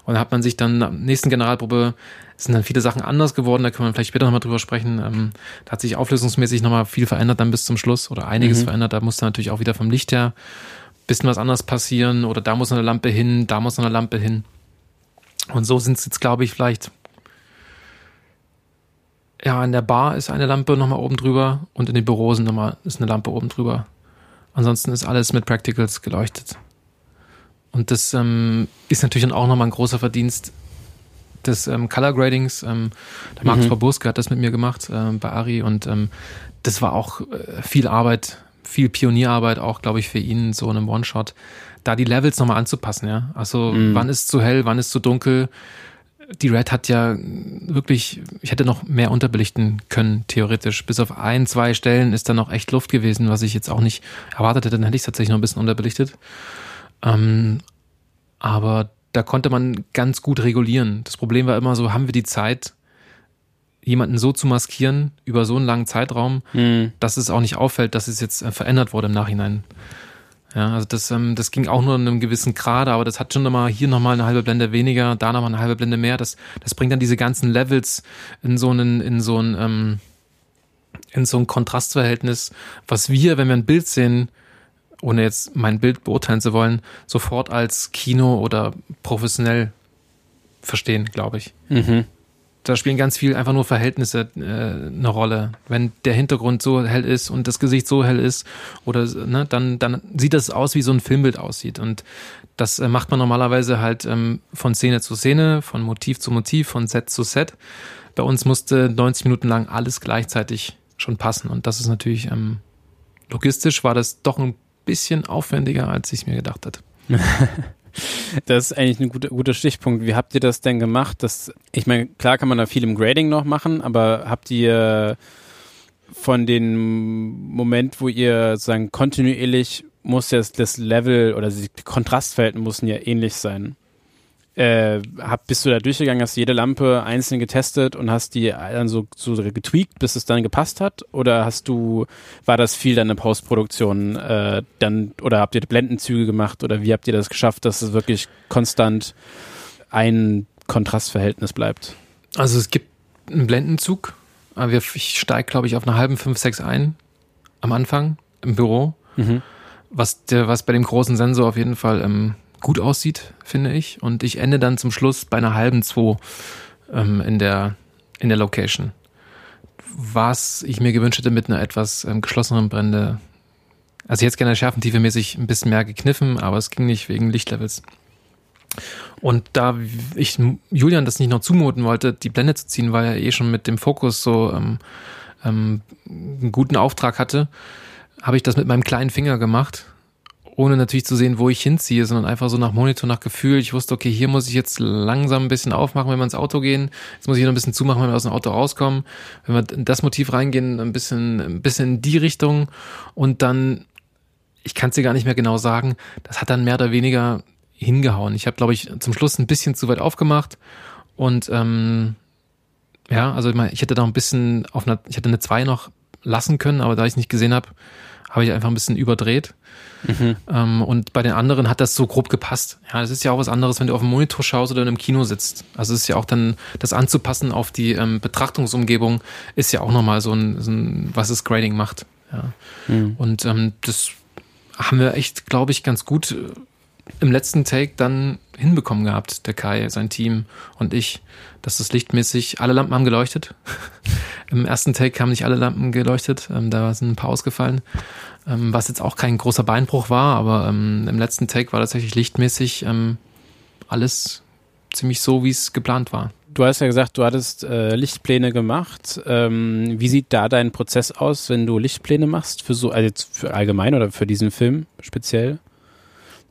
Und da hat man sich dann am nächsten Generalprobe sind dann viele Sachen anders geworden, da können wir vielleicht später nochmal drüber sprechen. Ähm, da hat sich auflösungsmäßig nochmal viel verändert dann bis zum Schluss oder einiges mhm. verändert. Da musste natürlich auch wieder vom Licht her bisschen was anderes passieren oder da muss eine Lampe hin, da muss eine Lampe hin. Und so sind es jetzt, glaube ich, vielleicht ja, in der Bar ist eine Lampe nochmal oben drüber und in den Büros nochmal, ist eine Lampe oben drüber. Ansonsten ist alles mit Practicals geleuchtet. Und das ähm, ist natürlich dann auch nochmal ein großer Verdienst des ähm, Color Gradings. Ähm, der Markus mhm. Baburska hat das mit mir gemacht äh, bei Ari und ähm, das war auch äh, viel Arbeit, viel Pionierarbeit auch, glaube ich, für ihn so in einem One-Shot, da die Levels nochmal anzupassen, ja. Also mhm. wann ist zu hell, wann ist zu dunkel. Die Red hat ja wirklich, ich hätte noch mehr unterbelichten können, theoretisch. Bis auf ein, zwei Stellen ist da noch echt Luft gewesen, was ich jetzt auch nicht erwartet hätte. Dann hätte ich es tatsächlich noch ein bisschen unterbelichtet. Ähm, aber da konnte man ganz gut regulieren. Das Problem war immer so, haben wir die Zeit, jemanden so zu maskieren über so einen langen Zeitraum, mhm. dass es auch nicht auffällt, dass es jetzt äh, verändert wurde im Nachhinein. Ja, also das, ähm, das ging auch nur in einem gewissen Grad, aber das hat schon nochmal hier nochmal eine halbe Blende weniger, da nochmal eine halbe Blende mehr. Das, das bringt dann diese ganzen Levels in so einen, in so ein, ähm, in so ein Kontrastverhältnis, was wir, wenn wir ein Bild sehen, ohne jetzt mein Bild beurteilen zu wollen, sofort als Kino oder professionell verstehen, glaube ich. Mhm. Da spielen ganz viel einfach nur Verhältnisse äh, eine Rolle. Wenn der Hintergrund so hell ist und das Gesicht so hell ist, oder ne, dann, dann sieht das aus, wie so ein Filmbild aussieht. Und das äh, macht man normalerweise halt ähm, von Szene zu Szene, von Motiv zu Motiv, von Set zu Set. Bei uns musste 90 Minuten lang alles gleichzeitig schon passen. Und das ist natürlich ähm, logistisch war das doch ein bisschen aufwendiger, als ich mir gedacht hatte. Das ist eigentlich ein guter, guter Stichpunkt. Wie habt ihr das denn gemacht? Das, ich meine, klar kann man da viel im Grading noch machen, aber habt ihr von dem Moment, wo ihr sozusagen kontinuierlich muss das, das Level oder die Kontrastverhältnisse müssen ja ähnlich sein äh, hab, bist du da durchgegangen, hast jede Lampe einzeln getestet und hast die dann so, so getweakt, bis es dann gepasst hat? Oder hast du, war das viel dann in Postproduktion äh, dann, oder habt ihr Blendenzüge gemacht oder wie habt ihr das geschafft, dass es wirklich konstant ein Kontrastverhältnis bleibt? Also es gibt einen Blendenzug. Ich steige, glaube ich, auf einer halben 5,6 ein am Anfang im Büro. Mhm. Was, der, was bei dem großen Sensor auf jeden Fall ähm, gut aussieht, finde ich. Und ich ende dann zum Schluss bei einer halben 2 ähm, in, der, in der Location. Was ich mir gewünscht hätte mit einer etwas ähm, geschlosseneren Brände. Also jetzt gerne Schärfentiefe mäßig ein bisschen mehr gekniffen, aber es ging nicht wegen Lichtlevels. Und da ich Julian das nicht noch zumuten wollte, die Blende zu ziehen, weil er eh schon mit dem Fokus so ähm, ähm, einen guten Auftrag hatte, habe ich das mit meinem kleinen Finger gemacht ohne natürlich zu sehen, wo ich hinziehe, sondern einfach so nach Monitor, nach Gefühl. Ich wusste, okay, hier muss ich jetzt langsam ein bisschen aufmachen, wenn wir ins Auto gehen. Jetzt muss ich noch ein bisschen zumachen, wenn wir aus dem Auto rauskommen. Wenn wir in das Motiv reingehen, ein bisschen, ein bisschen in die Richtung. Und dann, ich kann es dir gar nicht mehr genau sagen, das hat dann mehr oder weniger hingehauen. Ich habe, glaube ich, zum Schluss ein bisschen zu weit aufgemacht und ähm, ja, also ich, meine, ich hätte da ein bisschen auf einer, ich hätte eine 2 noch lassen können, aber da ich nicht gesehen habe, habe ich einfach ein bisschen überdreht. Mhm. Ähm, und bei den anderen hat das so grob gepasst. Ja, das ist ja auch was anderes, wenn du auf dem Monitor schaust oder in einem Kino sitzt. Also es ist ja auch dann, das anzupassen auf die ähm, Betrachtungsumgebung ist ja auch nochmal so ein, so ein, was das Grading macht. Ja. Mhm. Und ähm, das haben wir echt, glaube ich, ganz gut äh, im letzten Take dann hinbekommen gehabt, der Kai, sein Team und ich, dass das lichtmäßig, alle Lampen haben geleuchtet. Im ersten Take haben nicht alle Lampen geleuchtet, ähm, da sind ein paar ausgefallen, ähm, was jetzt auch kein großer Beinbruch war, aber ähm, im letzten Take war tatsächlich lichtmäßig ähm, alles ziemlich so, wie es geplant war. Du hast ja gesagt, du hattest äh, Lichtpläne gemacht. Ähm, wie sieht da dein Prozess aus, wenn du Lichtpläne machst für so, also für allgemein oder für diesen Film speziell?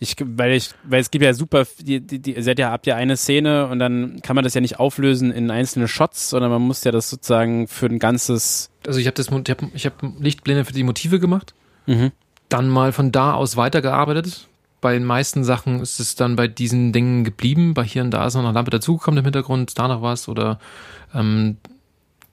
Ich, weil ich, weil es gibt ja super, die, die, die, ihr seid ja, habt ja eine Szene und dann kann man das ja nicht auflösen in einzelne Shots, sondern man muss ja das sozusagen für ein ganzes. Also ich habe das, ich habe ich hab Lichtpläne für die Motive gemacht, mhm. dann mal von da aus weitergearbeitet. Bei den meisten Sachen ist es dann bei diesen Dingen geblieben. Bei hier und da ist noch eine Lampe dazugekommen im Hintergrund, da noch was oder ähm,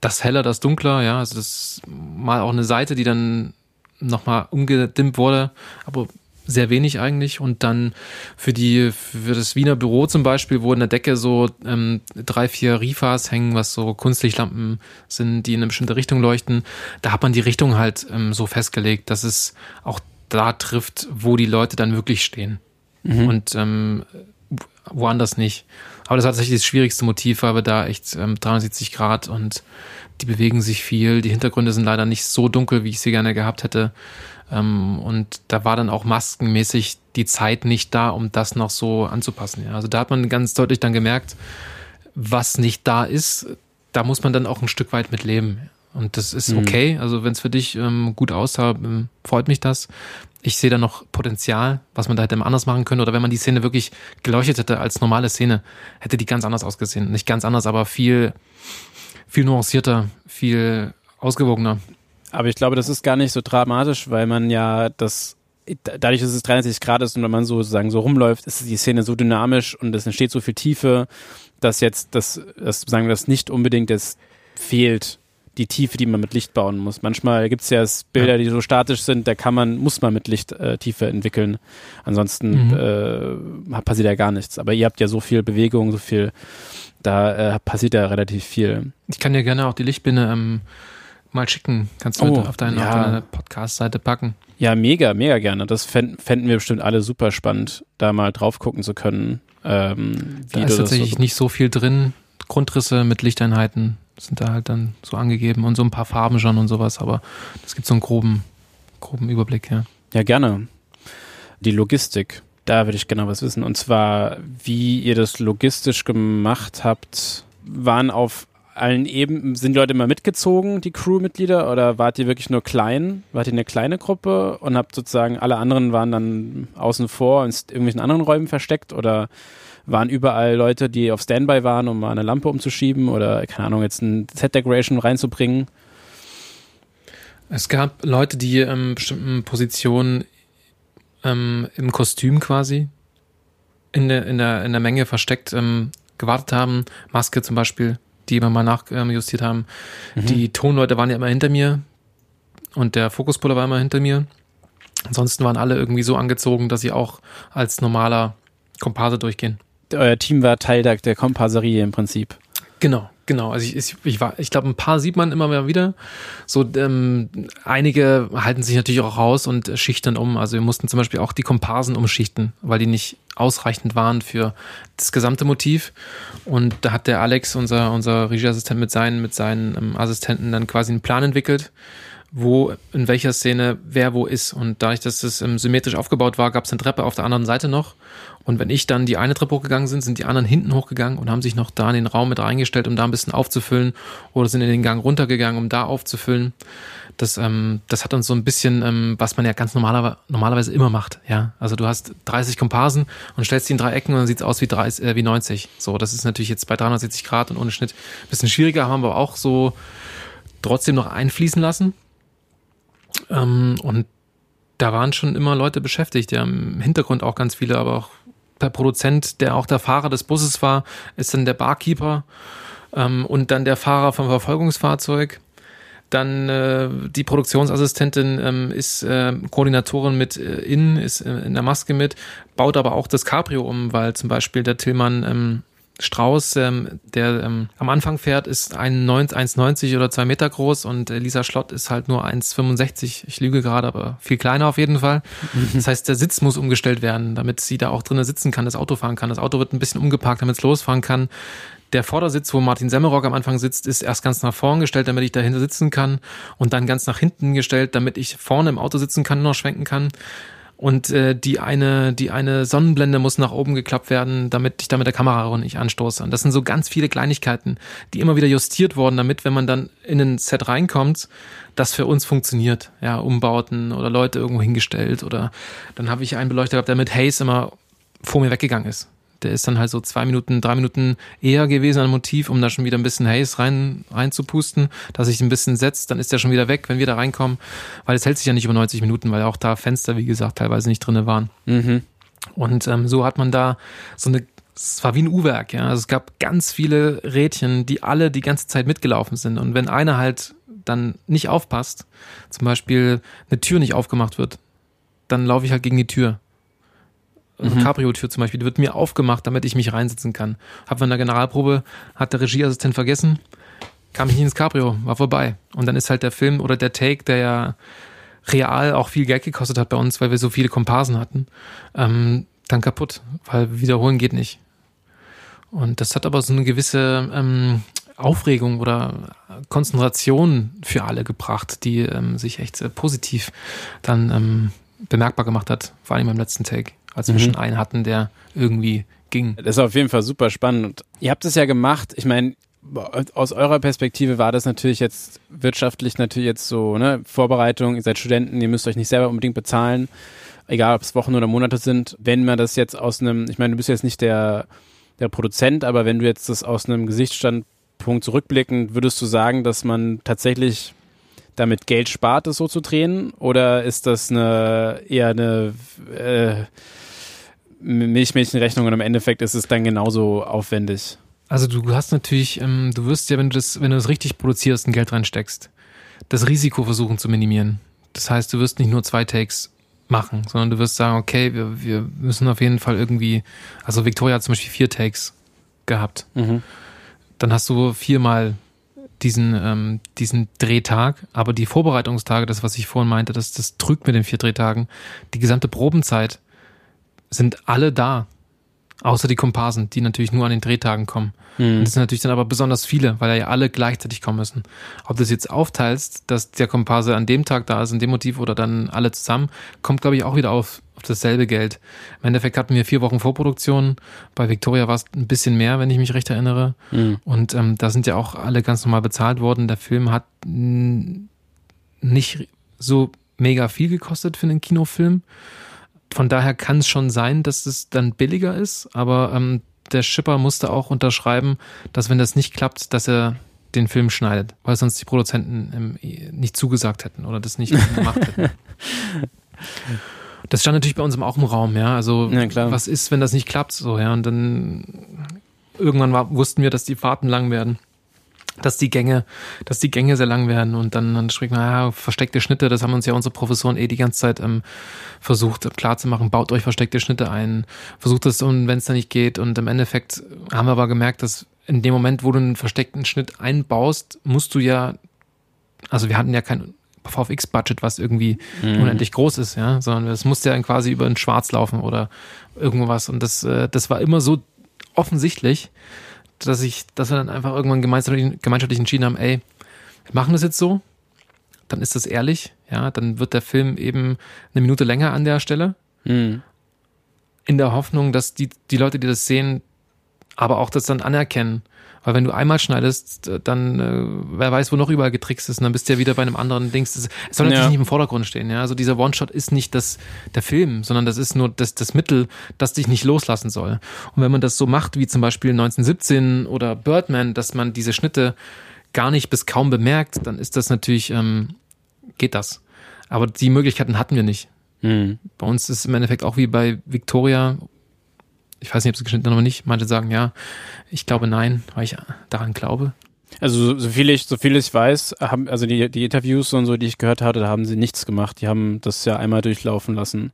das heller, das dunkler, ja. Also das ist mal auch eine Seite, die dann nochmal umgedimmt wurde. Aber sehr wenig eigentlich. Und dann für die, für das Wiener Büro zum Beispiel, wo in der Decke so ähm, drei, vier Rifas hängen, was so Kunstlichtlampen sind, die in eine bestimmte Richtung leuchten. Da hat man die Richtung halt ähm, so festgelegt, dass es auch da trifft, wo die Leute dann wirklich stehen. Mhm. Und ähm, woanders nicht. Aber das war tatsächlich das schwierigste Motiv, weil wir da echt ähm, 370 Grad und die bewegen sich viel. Die Hintergründe sind leider nicht so dunkel, wie ich sie gerne gehabt hätte. Ähm, und da war dann auch maskenmäßig die Zeit nicht da, um das noch so anzupassen. Ja. Also da hat man ganz deutlich dann gemerkt, was nicht da ist, da muss man dann auch ein Stück weit mit leben. Und das ist mhm. okay. Also wenn es für dich ähm, gut aussah, ähm, freut mich das. Ich sehe da noch Potenzial, was man da hätte anders machen können. Oder wenn man die Szene wirklich geleuchtet hätte als normale Szene, hätte die ganz anders ausgesehen. Nicht ganz anders, aber viel, viel nuancierter, viel ausgewogener. Aber ich glaube, das ist gar nicht so dramatisch, weil man ja das dadurch, dass es 360 Grad ist und wenn man sozusagen so rumläuft, ist die Szene so dynamisch und es entsteht so viel Tiefe, dass jetzt das, das sagen wir das nicht unbedingt es fehlt die Tiefe, die man mit Licht bauen muss. Manchmal gibt es ja Bilder, die so statisch sind, da kann man, muss man mit Licht äh, Tiefe entwickeln. Ansonsten mhm. äh, passiert ja gar nichts. Aber ihr habt ja so viel Bewegung, so viel, da äh, passiert ja relativ viel. Ich kann dir gerne auch die Lichtbinde ähm, mal schicken. Kannst du oh, auf, deine, ja. deine Podcast-Seite packen. Ja, mega, mega gerne. Das fänden, fänden wir bestimmt alle super spannend, da mal drauf gucken zu können. Ähm, wie da ist tatsächlich so nicht so viel drin. Grundrisse mit Lichteinheiten sind da halt dann so angegeben und so ein paar Farben schon und sowas, aber das gibt so einen groben, groben Überblick, ja. Ja, gerne. Die Logistik, da würde ich gerne was wissen. Und zwar, wie ihr das logistisch gemacht habt, waren auf allen Ebenen, sind die Leute immer mitgezogen, die Crewmitglieder, oder wart ihr wirklich nur klein? Wart ihr eine kleine Gruppe und habt sozusagen alle anderen waren dann außen vor in irgendwelchen anderen Räumen versteckt oder waren überall Leute, die auf Standby waren, um mal eine Lampe umzuschieben oder, keine Ahnung, jetzt ein Set-Decoration reinzubringen? Es gab Leute, die in ähm, bestimmten Positionen ähm, im Kostüm quasi in der, in der, in der Menge versteckt ähm, gewartet haben. Maske zum Beispiel die wir mal nachjustiert haben. Mhm. Die Tonleute waren ja immer hinter mir und der Fokuspuller war immer hinter mir. Ansonsten waren alle irgendwie so angezogen, dass sie auch als normaler Komparse durchgehen. Euer Team war Teil der, der Komparserie im Prinzip. Genau, genau. Also ich, ich, ich war, ich glaube, ein paar sieht man immer mehr wieder. So ähm, einige halten sich natürlich auch raus und schichten um. Also wir mussten zum Beispiel auch die Komparsen umschichten, weil die nicht ausreichend waren für das gesamte Motiv. Und da hat der Alex, unser, unser Regieassistent, mit seinen, mit seinen ähm, Assistenten dann quasi einen Plan entwickelt, wo in welcher Szene wer wo ist. Und dadurch, dass es ähm, symmetrisch aufgebaut war, gab es eine Treppe auf der anderen Seite noch. Und wenn ich dann die eine Treppe hochgegangen sind, sind die anderen hinten hochgegangen und haben sich noch da in den Raum mit reingestellt, um da ein bisschen aufzufüllen oder sind in den Gang runtergegangen, um da aufzufüllen. Das, ähm, das hat uns so ein bisschen, ähm, was man ja ganz normaler, normalerweise immer macht. Ja, also du hast 30 Komparsen und stellst die in drei Ecken und dann sieht's aus wie, 30, äh, wie 90. So, das ist natürlich jetzt bei 360 Grad und ohne Schnitt ein bisschen schwieriger, haben wir auch so trotzdem noch einfließen lassen. Ähm, und da waren schon immer Leute beschäftigt, ja, im Hintergrund auch ganz viele, aber auch der Produzent, der auch der Fahrer des Busses war, ist dann der Barkeeper ähm, und dann der Fahrer vom Verfolgungsfahrzeug. Dann äh, die Produktionsassistentin ähm, ist äh, Koordinatorin mit äh, innen, ist äh, in der Maske mit, baut aber auch das Cabrio um, weil zum Beispiel der Tillmann ähm, Strauß, ähm, der ähm, am Anfang fährt, ist 1,90 oder zwei Meter groß und äh, Lisa Schlott ist halt nur 1,65. Ich lüge gerade, aber viel kleiner auf jeden Fall. Mhm. Das heißt, der Sitz muss umgestellt werden, damit sie da auch drinnen sitzen kann, das Auto fahren kann. Das Auto wird ein bisschen umgeparkt, damit es losfahren kann. Der Vordersitz, wo Martin Semmelrock am Anfang sitzt, ist erst ganz nach vorn gestellt, damit ich dahinter sitzen kann und dann ganz nach hinten gestellt, damit ich vorne im Auto sitzen kann, noch schwenken kann und äh, die eine die eine Sonnenblende muss nach oben geklappt werden, damit ich da mit der Kamera nicht anstoße. Und das sind so ganz viele Kleinigkeiten, die immer wieder justiert wurden, damit wenn man dann in ein Set reinkommt, das für uns funktioniert. Ja, Umbauten oder Leute irgendwo hingestellt oder dann habe ich einen Beleuchter gehabt, der mit Haze immer vor mir weggegangen ist. Der ist dann halt so zwei Minuten, drei Minuten eher gewesen an Motiv, um da schon wieder ein bisschen Haze rein, reinzupusten, dass sich ein bisschen setzt, dann ist der schon wieder weg, wenn wir da reinkommen, weil es hält sich ja nicht über 90 Minuten, weil auch da Fenster, wie gesagt, teilweise nicht drinne waren. Mhm. Und ähm, so hat man da so eine es war wie ein Uhrwerk, ja. Also es gab ganz viele Rädchen, die alle die ganze Zeit mitgelaufen sind. Und wenn einer halt dann nicht aufpasst, zum Beispiel eine Tür nicht aufgemacht wird, dann laufe ich halt gegen die Tür mhm. Cabrio-Tür zum Beispiel, die wird mir aufgemacht, damit ich mich reinsetzen kann. Hab in der Generalprobe, hat der Regieassistent vergessen, kam ich nicht ins Cabrio, war vorbei. Und dann ist halt der Film oder der Take, der ja real auch viel Geld gekostet hat bei uns, weil wir so viele Komparsen hatten, ähm, dann kaputt, weil wiederholen geht nicht. Und das hat aber so eine gewisse ähm, Aufregung oder Konzentration für alle gebracht, die ähm, sich echt äh, positiv dann ähm, bemerkbar gemacht hat, vor allem beim letzten Take als wir mhm. schon einen hatten, der irgendwie ging. Das ist auf jeden Fall super spannend. Ihr habt es ja gemacht. Ich meine, aus eurer Perspektive war das natürlich jetzt wirtschaftlich natürlich jetzt so, ne, Vorbereitung, ihr seid Studenten, ihr müsst euch nicht selber unbedingt bezahlen, egal ob es Wochen oder Monate sind. Wenn man das jetzt aus einem, ich meine, du bist jetzt nicht der, der Produzent, aber wenn du jetzt das aus einem Gesichtsstandpunkt zurückblickend, würdest du sagen, dass man tatsächlich damit Geld spart, das so zu drehen? Oder ist das eine eher eine äh, Milchmädchenrechnung und im Endeffekt ist es dann genauso aufwendig. Also du hast natürlich, ähm, du wirst ja, wenn du das, wenn du das richtig produzierst, ein Geld reinsteckst, das Risiko versuchen zu minimieren. Das heißt, du wirst nicht nur zwei Takes machen, sondern du wirst sagen, okay, wir, wir müssen auf jeden Fall irgendwie, also Victoria hat zum Beispiel vier Takes gehabt. Mhm. Dann hast du viermal diesen, ähm, diesen Drehtag, aber die Vorbereitungstage, das, was ich vorhin meinte, das, das trügt mit den vier Drehtagen. Die gesamte Probenzeit sind alle da. Außer die Komparsen, die natürlich nur an den Drehtagen kommen. Mhm. Und das sind natürlich dann aber besonders viele, weil ja alle gleichzeitig kommen müssen. Ob du es jetzt aufteilst, dass der Komparse an dem Tag da ist, in dem Motiv oder dann alle zusammen, kommt, glaube ich, auch wieder auf, auf dasselbe Geld. Im Endeffekt hatten wir vier Wochen Vorproduktion. Bei Victoria war es ein bisschen mehr, wenn ich mich recht erinnere. Mhm. Und ähm, da sind ja auch alle ganz normal bezahlt worden. Der Film hat nicht so mega viel gekostet für einen Kinofilm von daher kann es schon sein, dass es dann billiger ist, aber ähm, der Schipper musste auch unterschreiben, dass wenn das nicht klappt, dass er den Film schneidet, weil sonst die Produzenten ähm, nicht zugesagt hätten oder das nicht gemacht hätten. Das stand natürlich bei uns auch im Raum, ja. Also ja, was ist, wenn das nicht klappt, so ja. Und dann irgendwann war, wussten wir, dass die Fahrten lang werden dass die Gänge, dass die Gänge sehr lang werden und dann, dann spricht man, ja, versteckte Schnitte, das haben uns ja unsere Professoren eh die ganze Zeit ähm, versucht klarzumachen, baut euch versteckte Schnitte ein, versucht es und wenn es dann nicht geht und im Endeffekt haben wir aber gemerkt, dass in dem Moment, wo du einen versteckten Schnitt einbaust, musst du ja, also wir hatten ja kein VFX-Budget, was irgendwie mhm. unendlich groß ist, ja, sondern es musste ja quasi über ein Schwarz laufen oder irgendwas und das, äh, das war immer so offensichtlich, dass ich, dass wir dann einfach irgendwann gemeinschaftlich, gemeinschaftlich entschieden haben, ey, wir machen das jetzt so, dann ist das ehrlich, ja, dann wird der Film eben eine Minute länger an der Stelle. Mhm. In der Hoffnung, dass die, die Leute, die das sehen, aber auch das dann anerkennen. Weil wenn du einmal schneidest, dann äh, wer weiß, wo noch überall getrickst ist und dann bist du ja wieder bei einem anderen Dings. Es soll natürlich ja. nicht im Vordergrund stehen, ja. Also dieser One-Shot ist nicht das, der Film, sondern das ist nur das, das Mittel, das dich nicht loslassen soll. Und wenn man das so macht, wie zum Beispiel 1917 oder Birdman, dass man diese Schnitte gar nicht bis kaum bemerkt, dann ist das natürlich, ähm, geht das. Aber die Möglichkeiten hatten wir nicht. Mhm. Bei uns ist es im Endeffekt auch wie bei Victoria ich weiß nicht, ob es geschnitten oder nicht, manche sagen ja, ich glaube nein, weil ich daran glaube. Also so viel ich, so viel ich weiß, haben, also die, die Interviews und so, die ich gehört hatte, da haben sie nichts gemacht. Die haben das ja einmal durchlaufen lassen.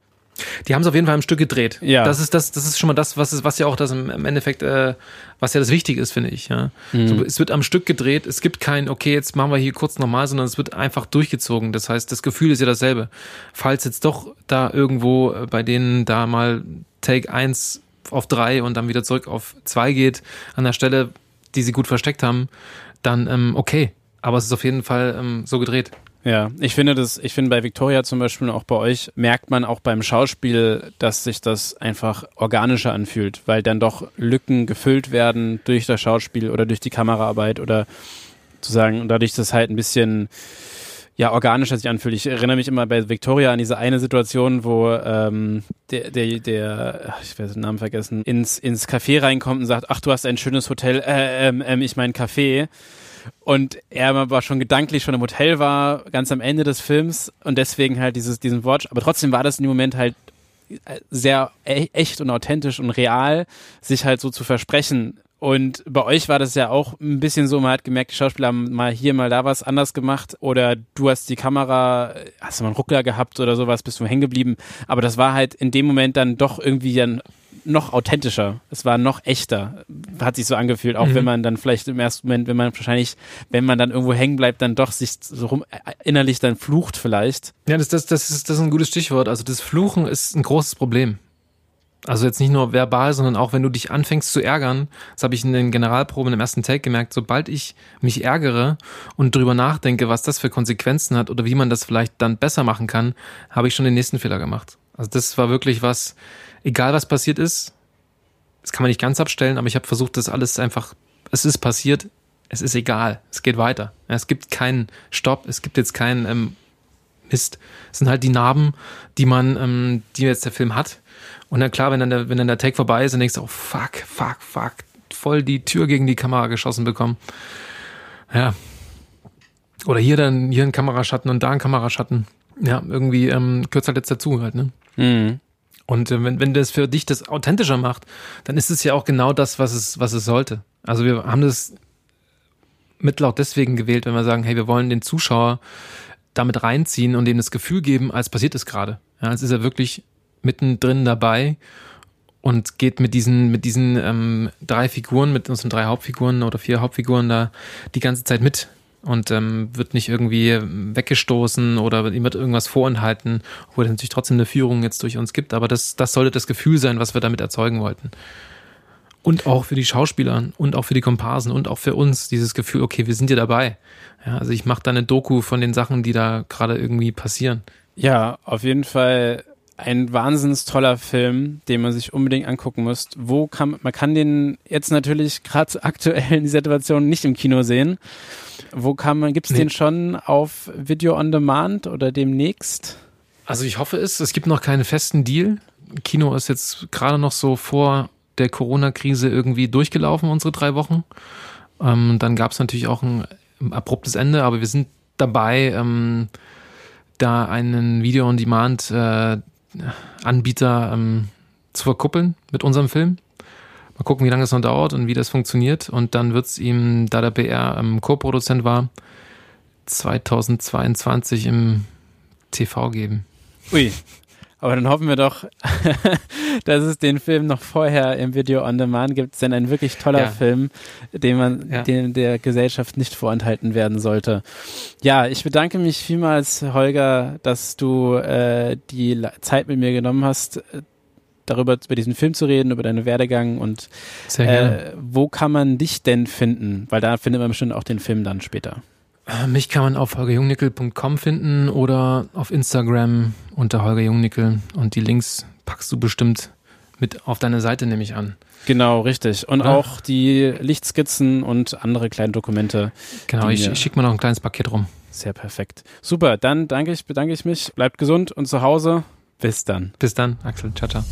Die haben es auf jeden Fall im Stück gedreht. Ja. Das ist das, das ist schon mal das, was ist, was ja auch das im, im Endeffekt, äh, was ja das Wichtige ist, finde ich. Ja. Mhm. So, es wird am Stück gedreht. Es gibt kein, okay, jetzt machen wir hier kurz nochmal, sondern es wird einfach durchgezogen. Das heißt, das Gefühl ist ja dasselbe. Falls jetzt doch da irgendwo äh, bei denen da mal Take 1 auf 3 und dann wieder zurück auf 2 geht, an der Stelle, die sie gut versteckt haben, dann ähm, okay. Aber es ist auf jeden Fall ähm, so gedreht. Ja, ich finde das, ich finde bei Victoria zum Beispiel auch bei euch merkt man auch beim Schauspiel, dass sich das einfach organischer anfühlt, weil dann doch Lücken gefüllt werden durch das Schauspiel oder durch die Kameraarbeit oder zu sagen, und dadurch das halt ein bisschen ja, organischer sich anfühlt. Ich erinnere mich immer bei Victoria an diese eine Situation, wo ähm, der, der, der, ich werde den Namen vergessen, ins, ins Café reinkommt und sagt, ach, du hast ein schönes Hotel, äh, ähm, ähm, ich mein Café. Und er aber schon gedanklich schon im Hotel war, ganz am Ende des Films und deswegen halt dieses, diesen Wort, aber trotzdem war das in dem Moment halt sehr e echt und authentisch und real, sich halt so zu versprechen. Und bei euch war das ja auch ein bisschen so, man hat gemerkt, die Schauspieler haben mal hier, mal da was anders gemacht oder du hast die Kamera, hast du mal einen Ruckler gehabt oder sowas, bist du hängen geblieben. Aber das war halt in dem Moment dann doch irgendwie dann noch authentischer. Es war noch echter. Hat sich so angefühlt, auch Mhm. wenn man dann vielleicht im ersten Moment, wenn man wahrscheinlich, wenn man dann irgendwo hängen bleibt, dann doch sich so rum, innerlich dann flucht vielleicht. Ja, das, das, das, ist, das ist ein gutes Stichwort. Also das Fluchen ist ein großes Problem. Also jetzt nicht nur verbal, sondern auch wenn du dich anfängst zu ärgern. Das habe ich in den Generalproben im ersten Take gemerkt. Sobald ich mich ärgere und drüber nachdenke, was das für Konsequenzen hat oder wie man das vielleicht dann besser machen kann, habe ich schon den nächsten Fehler gemacht. Also das war wirklich was, egal was passiert ist, das kann man nicht ganz abstellen, aber ich habe versucht, das alles einfach, es ist passiert, es ist egal, es geht weiter. Es gibt keinen Stopp, es gibt jetzt keinen ähm, Mist. Es sind halt die Narben, die man, ähm, die jetzt der Film hat. Und dann klar, wenn dann der, wenn dann der Take vorbei ist, dann denkst du, oh fuck, fuck, fuck, voll die Tür gegen die Kamera geschossen bekommen. Ja. Oder hier dann, hier ein Kameraschatten und da ein Kameraschatten. Ja, irgendwie ähm, gehört halt jetzt dazu halt, ne? Mhm. Und äh, wenn, wenn das für dich das authentischer macht, dann ist es ja auch genau das, was es, was es sollte. Also wir haben das Mittel auch deswegen gewählt, wenn wir sagen, hey, wir wollen den Zuschauer damit reinziehen und ihm das Gefühl geben, als passiert es gerade. Ja, als ist er wirklich mittendrin dabei und geht mit diesen, mit diesen ähm, drei Figuren, mit unseren drei Hauptfiguren oder vier Hauptfiguren da die ganze Zeit mit und ähm, wird nicht irgendwie weggestoßen oder ihm wird irgendwas vorenthalten, obwohl es natürlich trotzdem eine Führung jetzt durch uns gibt, aber das, das sollte das Gefühl sein, was wir damit erzeugen wollten. Und auch für die Schauspieler und auch für die Komparsen und auch für uns dieses Gefühl, okay, wir sind hier dabei. Ja, also ich mache da eine Doku von den Sachen, die da gerade irgendwie passieren. Ja, auf jeden Fall ein wahnsinns toller Film, den man sich unbedingt angucken muss. Wo kann man kann den jetzt natürlich gerade aktuell in dieser Situation nicht im Kino sehen. Wo kann man gibt's Nee. den schon auf Video on Demand oder demnächst? Also ich hoffe es, es gibt noch keinen festen Deal. Kino ist jetzt gerade noch so vor der Corona-Krise irgendwie durchgelaufen, unsere drei Wochen. Ähm, dann gab es natürlich auch ein abruptes Ende, aber wir sind dabei, ähm, da einen Video-on-Demand-Anbieter ähm, zu verkuppeln mit unserem Film. Mal gucken, wie lange es noch dauert und wie das funktioniert. Und dann wird es ihm, da der BR ähm, Co-Produzent war, 2022 im TV geben. Ui. Aber dann hoffen wir doch, dass es den Film noch vorher im Video on Demand gibt, denn ein wirklich toller Ja. Film, den man, Ja. den der Gesellschaft nicht vorenthalten werden sollte. Ja, ich bedanke mich vielmals, Holger, dass du äh, die Zeit mit mir genommen hast, äh, darüber über diesen Film zu reden, über deinen Werdegang und äh, wo kann man dich denn finden? Weil da findet man bestimmt auch den Film dann später. Äh, Mich kann man auf holgerjungnickel.com finden oder auf Instagram unter Holger Jungnickel und die Links packst du bestimmt mit auf deine Seite, nehme ich an. Genau, richtig. Und Oder? auch die Lichtskizzen und andere kleine Dokumente. Genau, ich, ich schicke mal noch ein kleines Paket rum. Sehr perfekt. Super, dann danke ich, bedanke ich mich. Bleibt gesund und zu Hause. Bis dann. Bis dann, Axel. Ciao, ciao.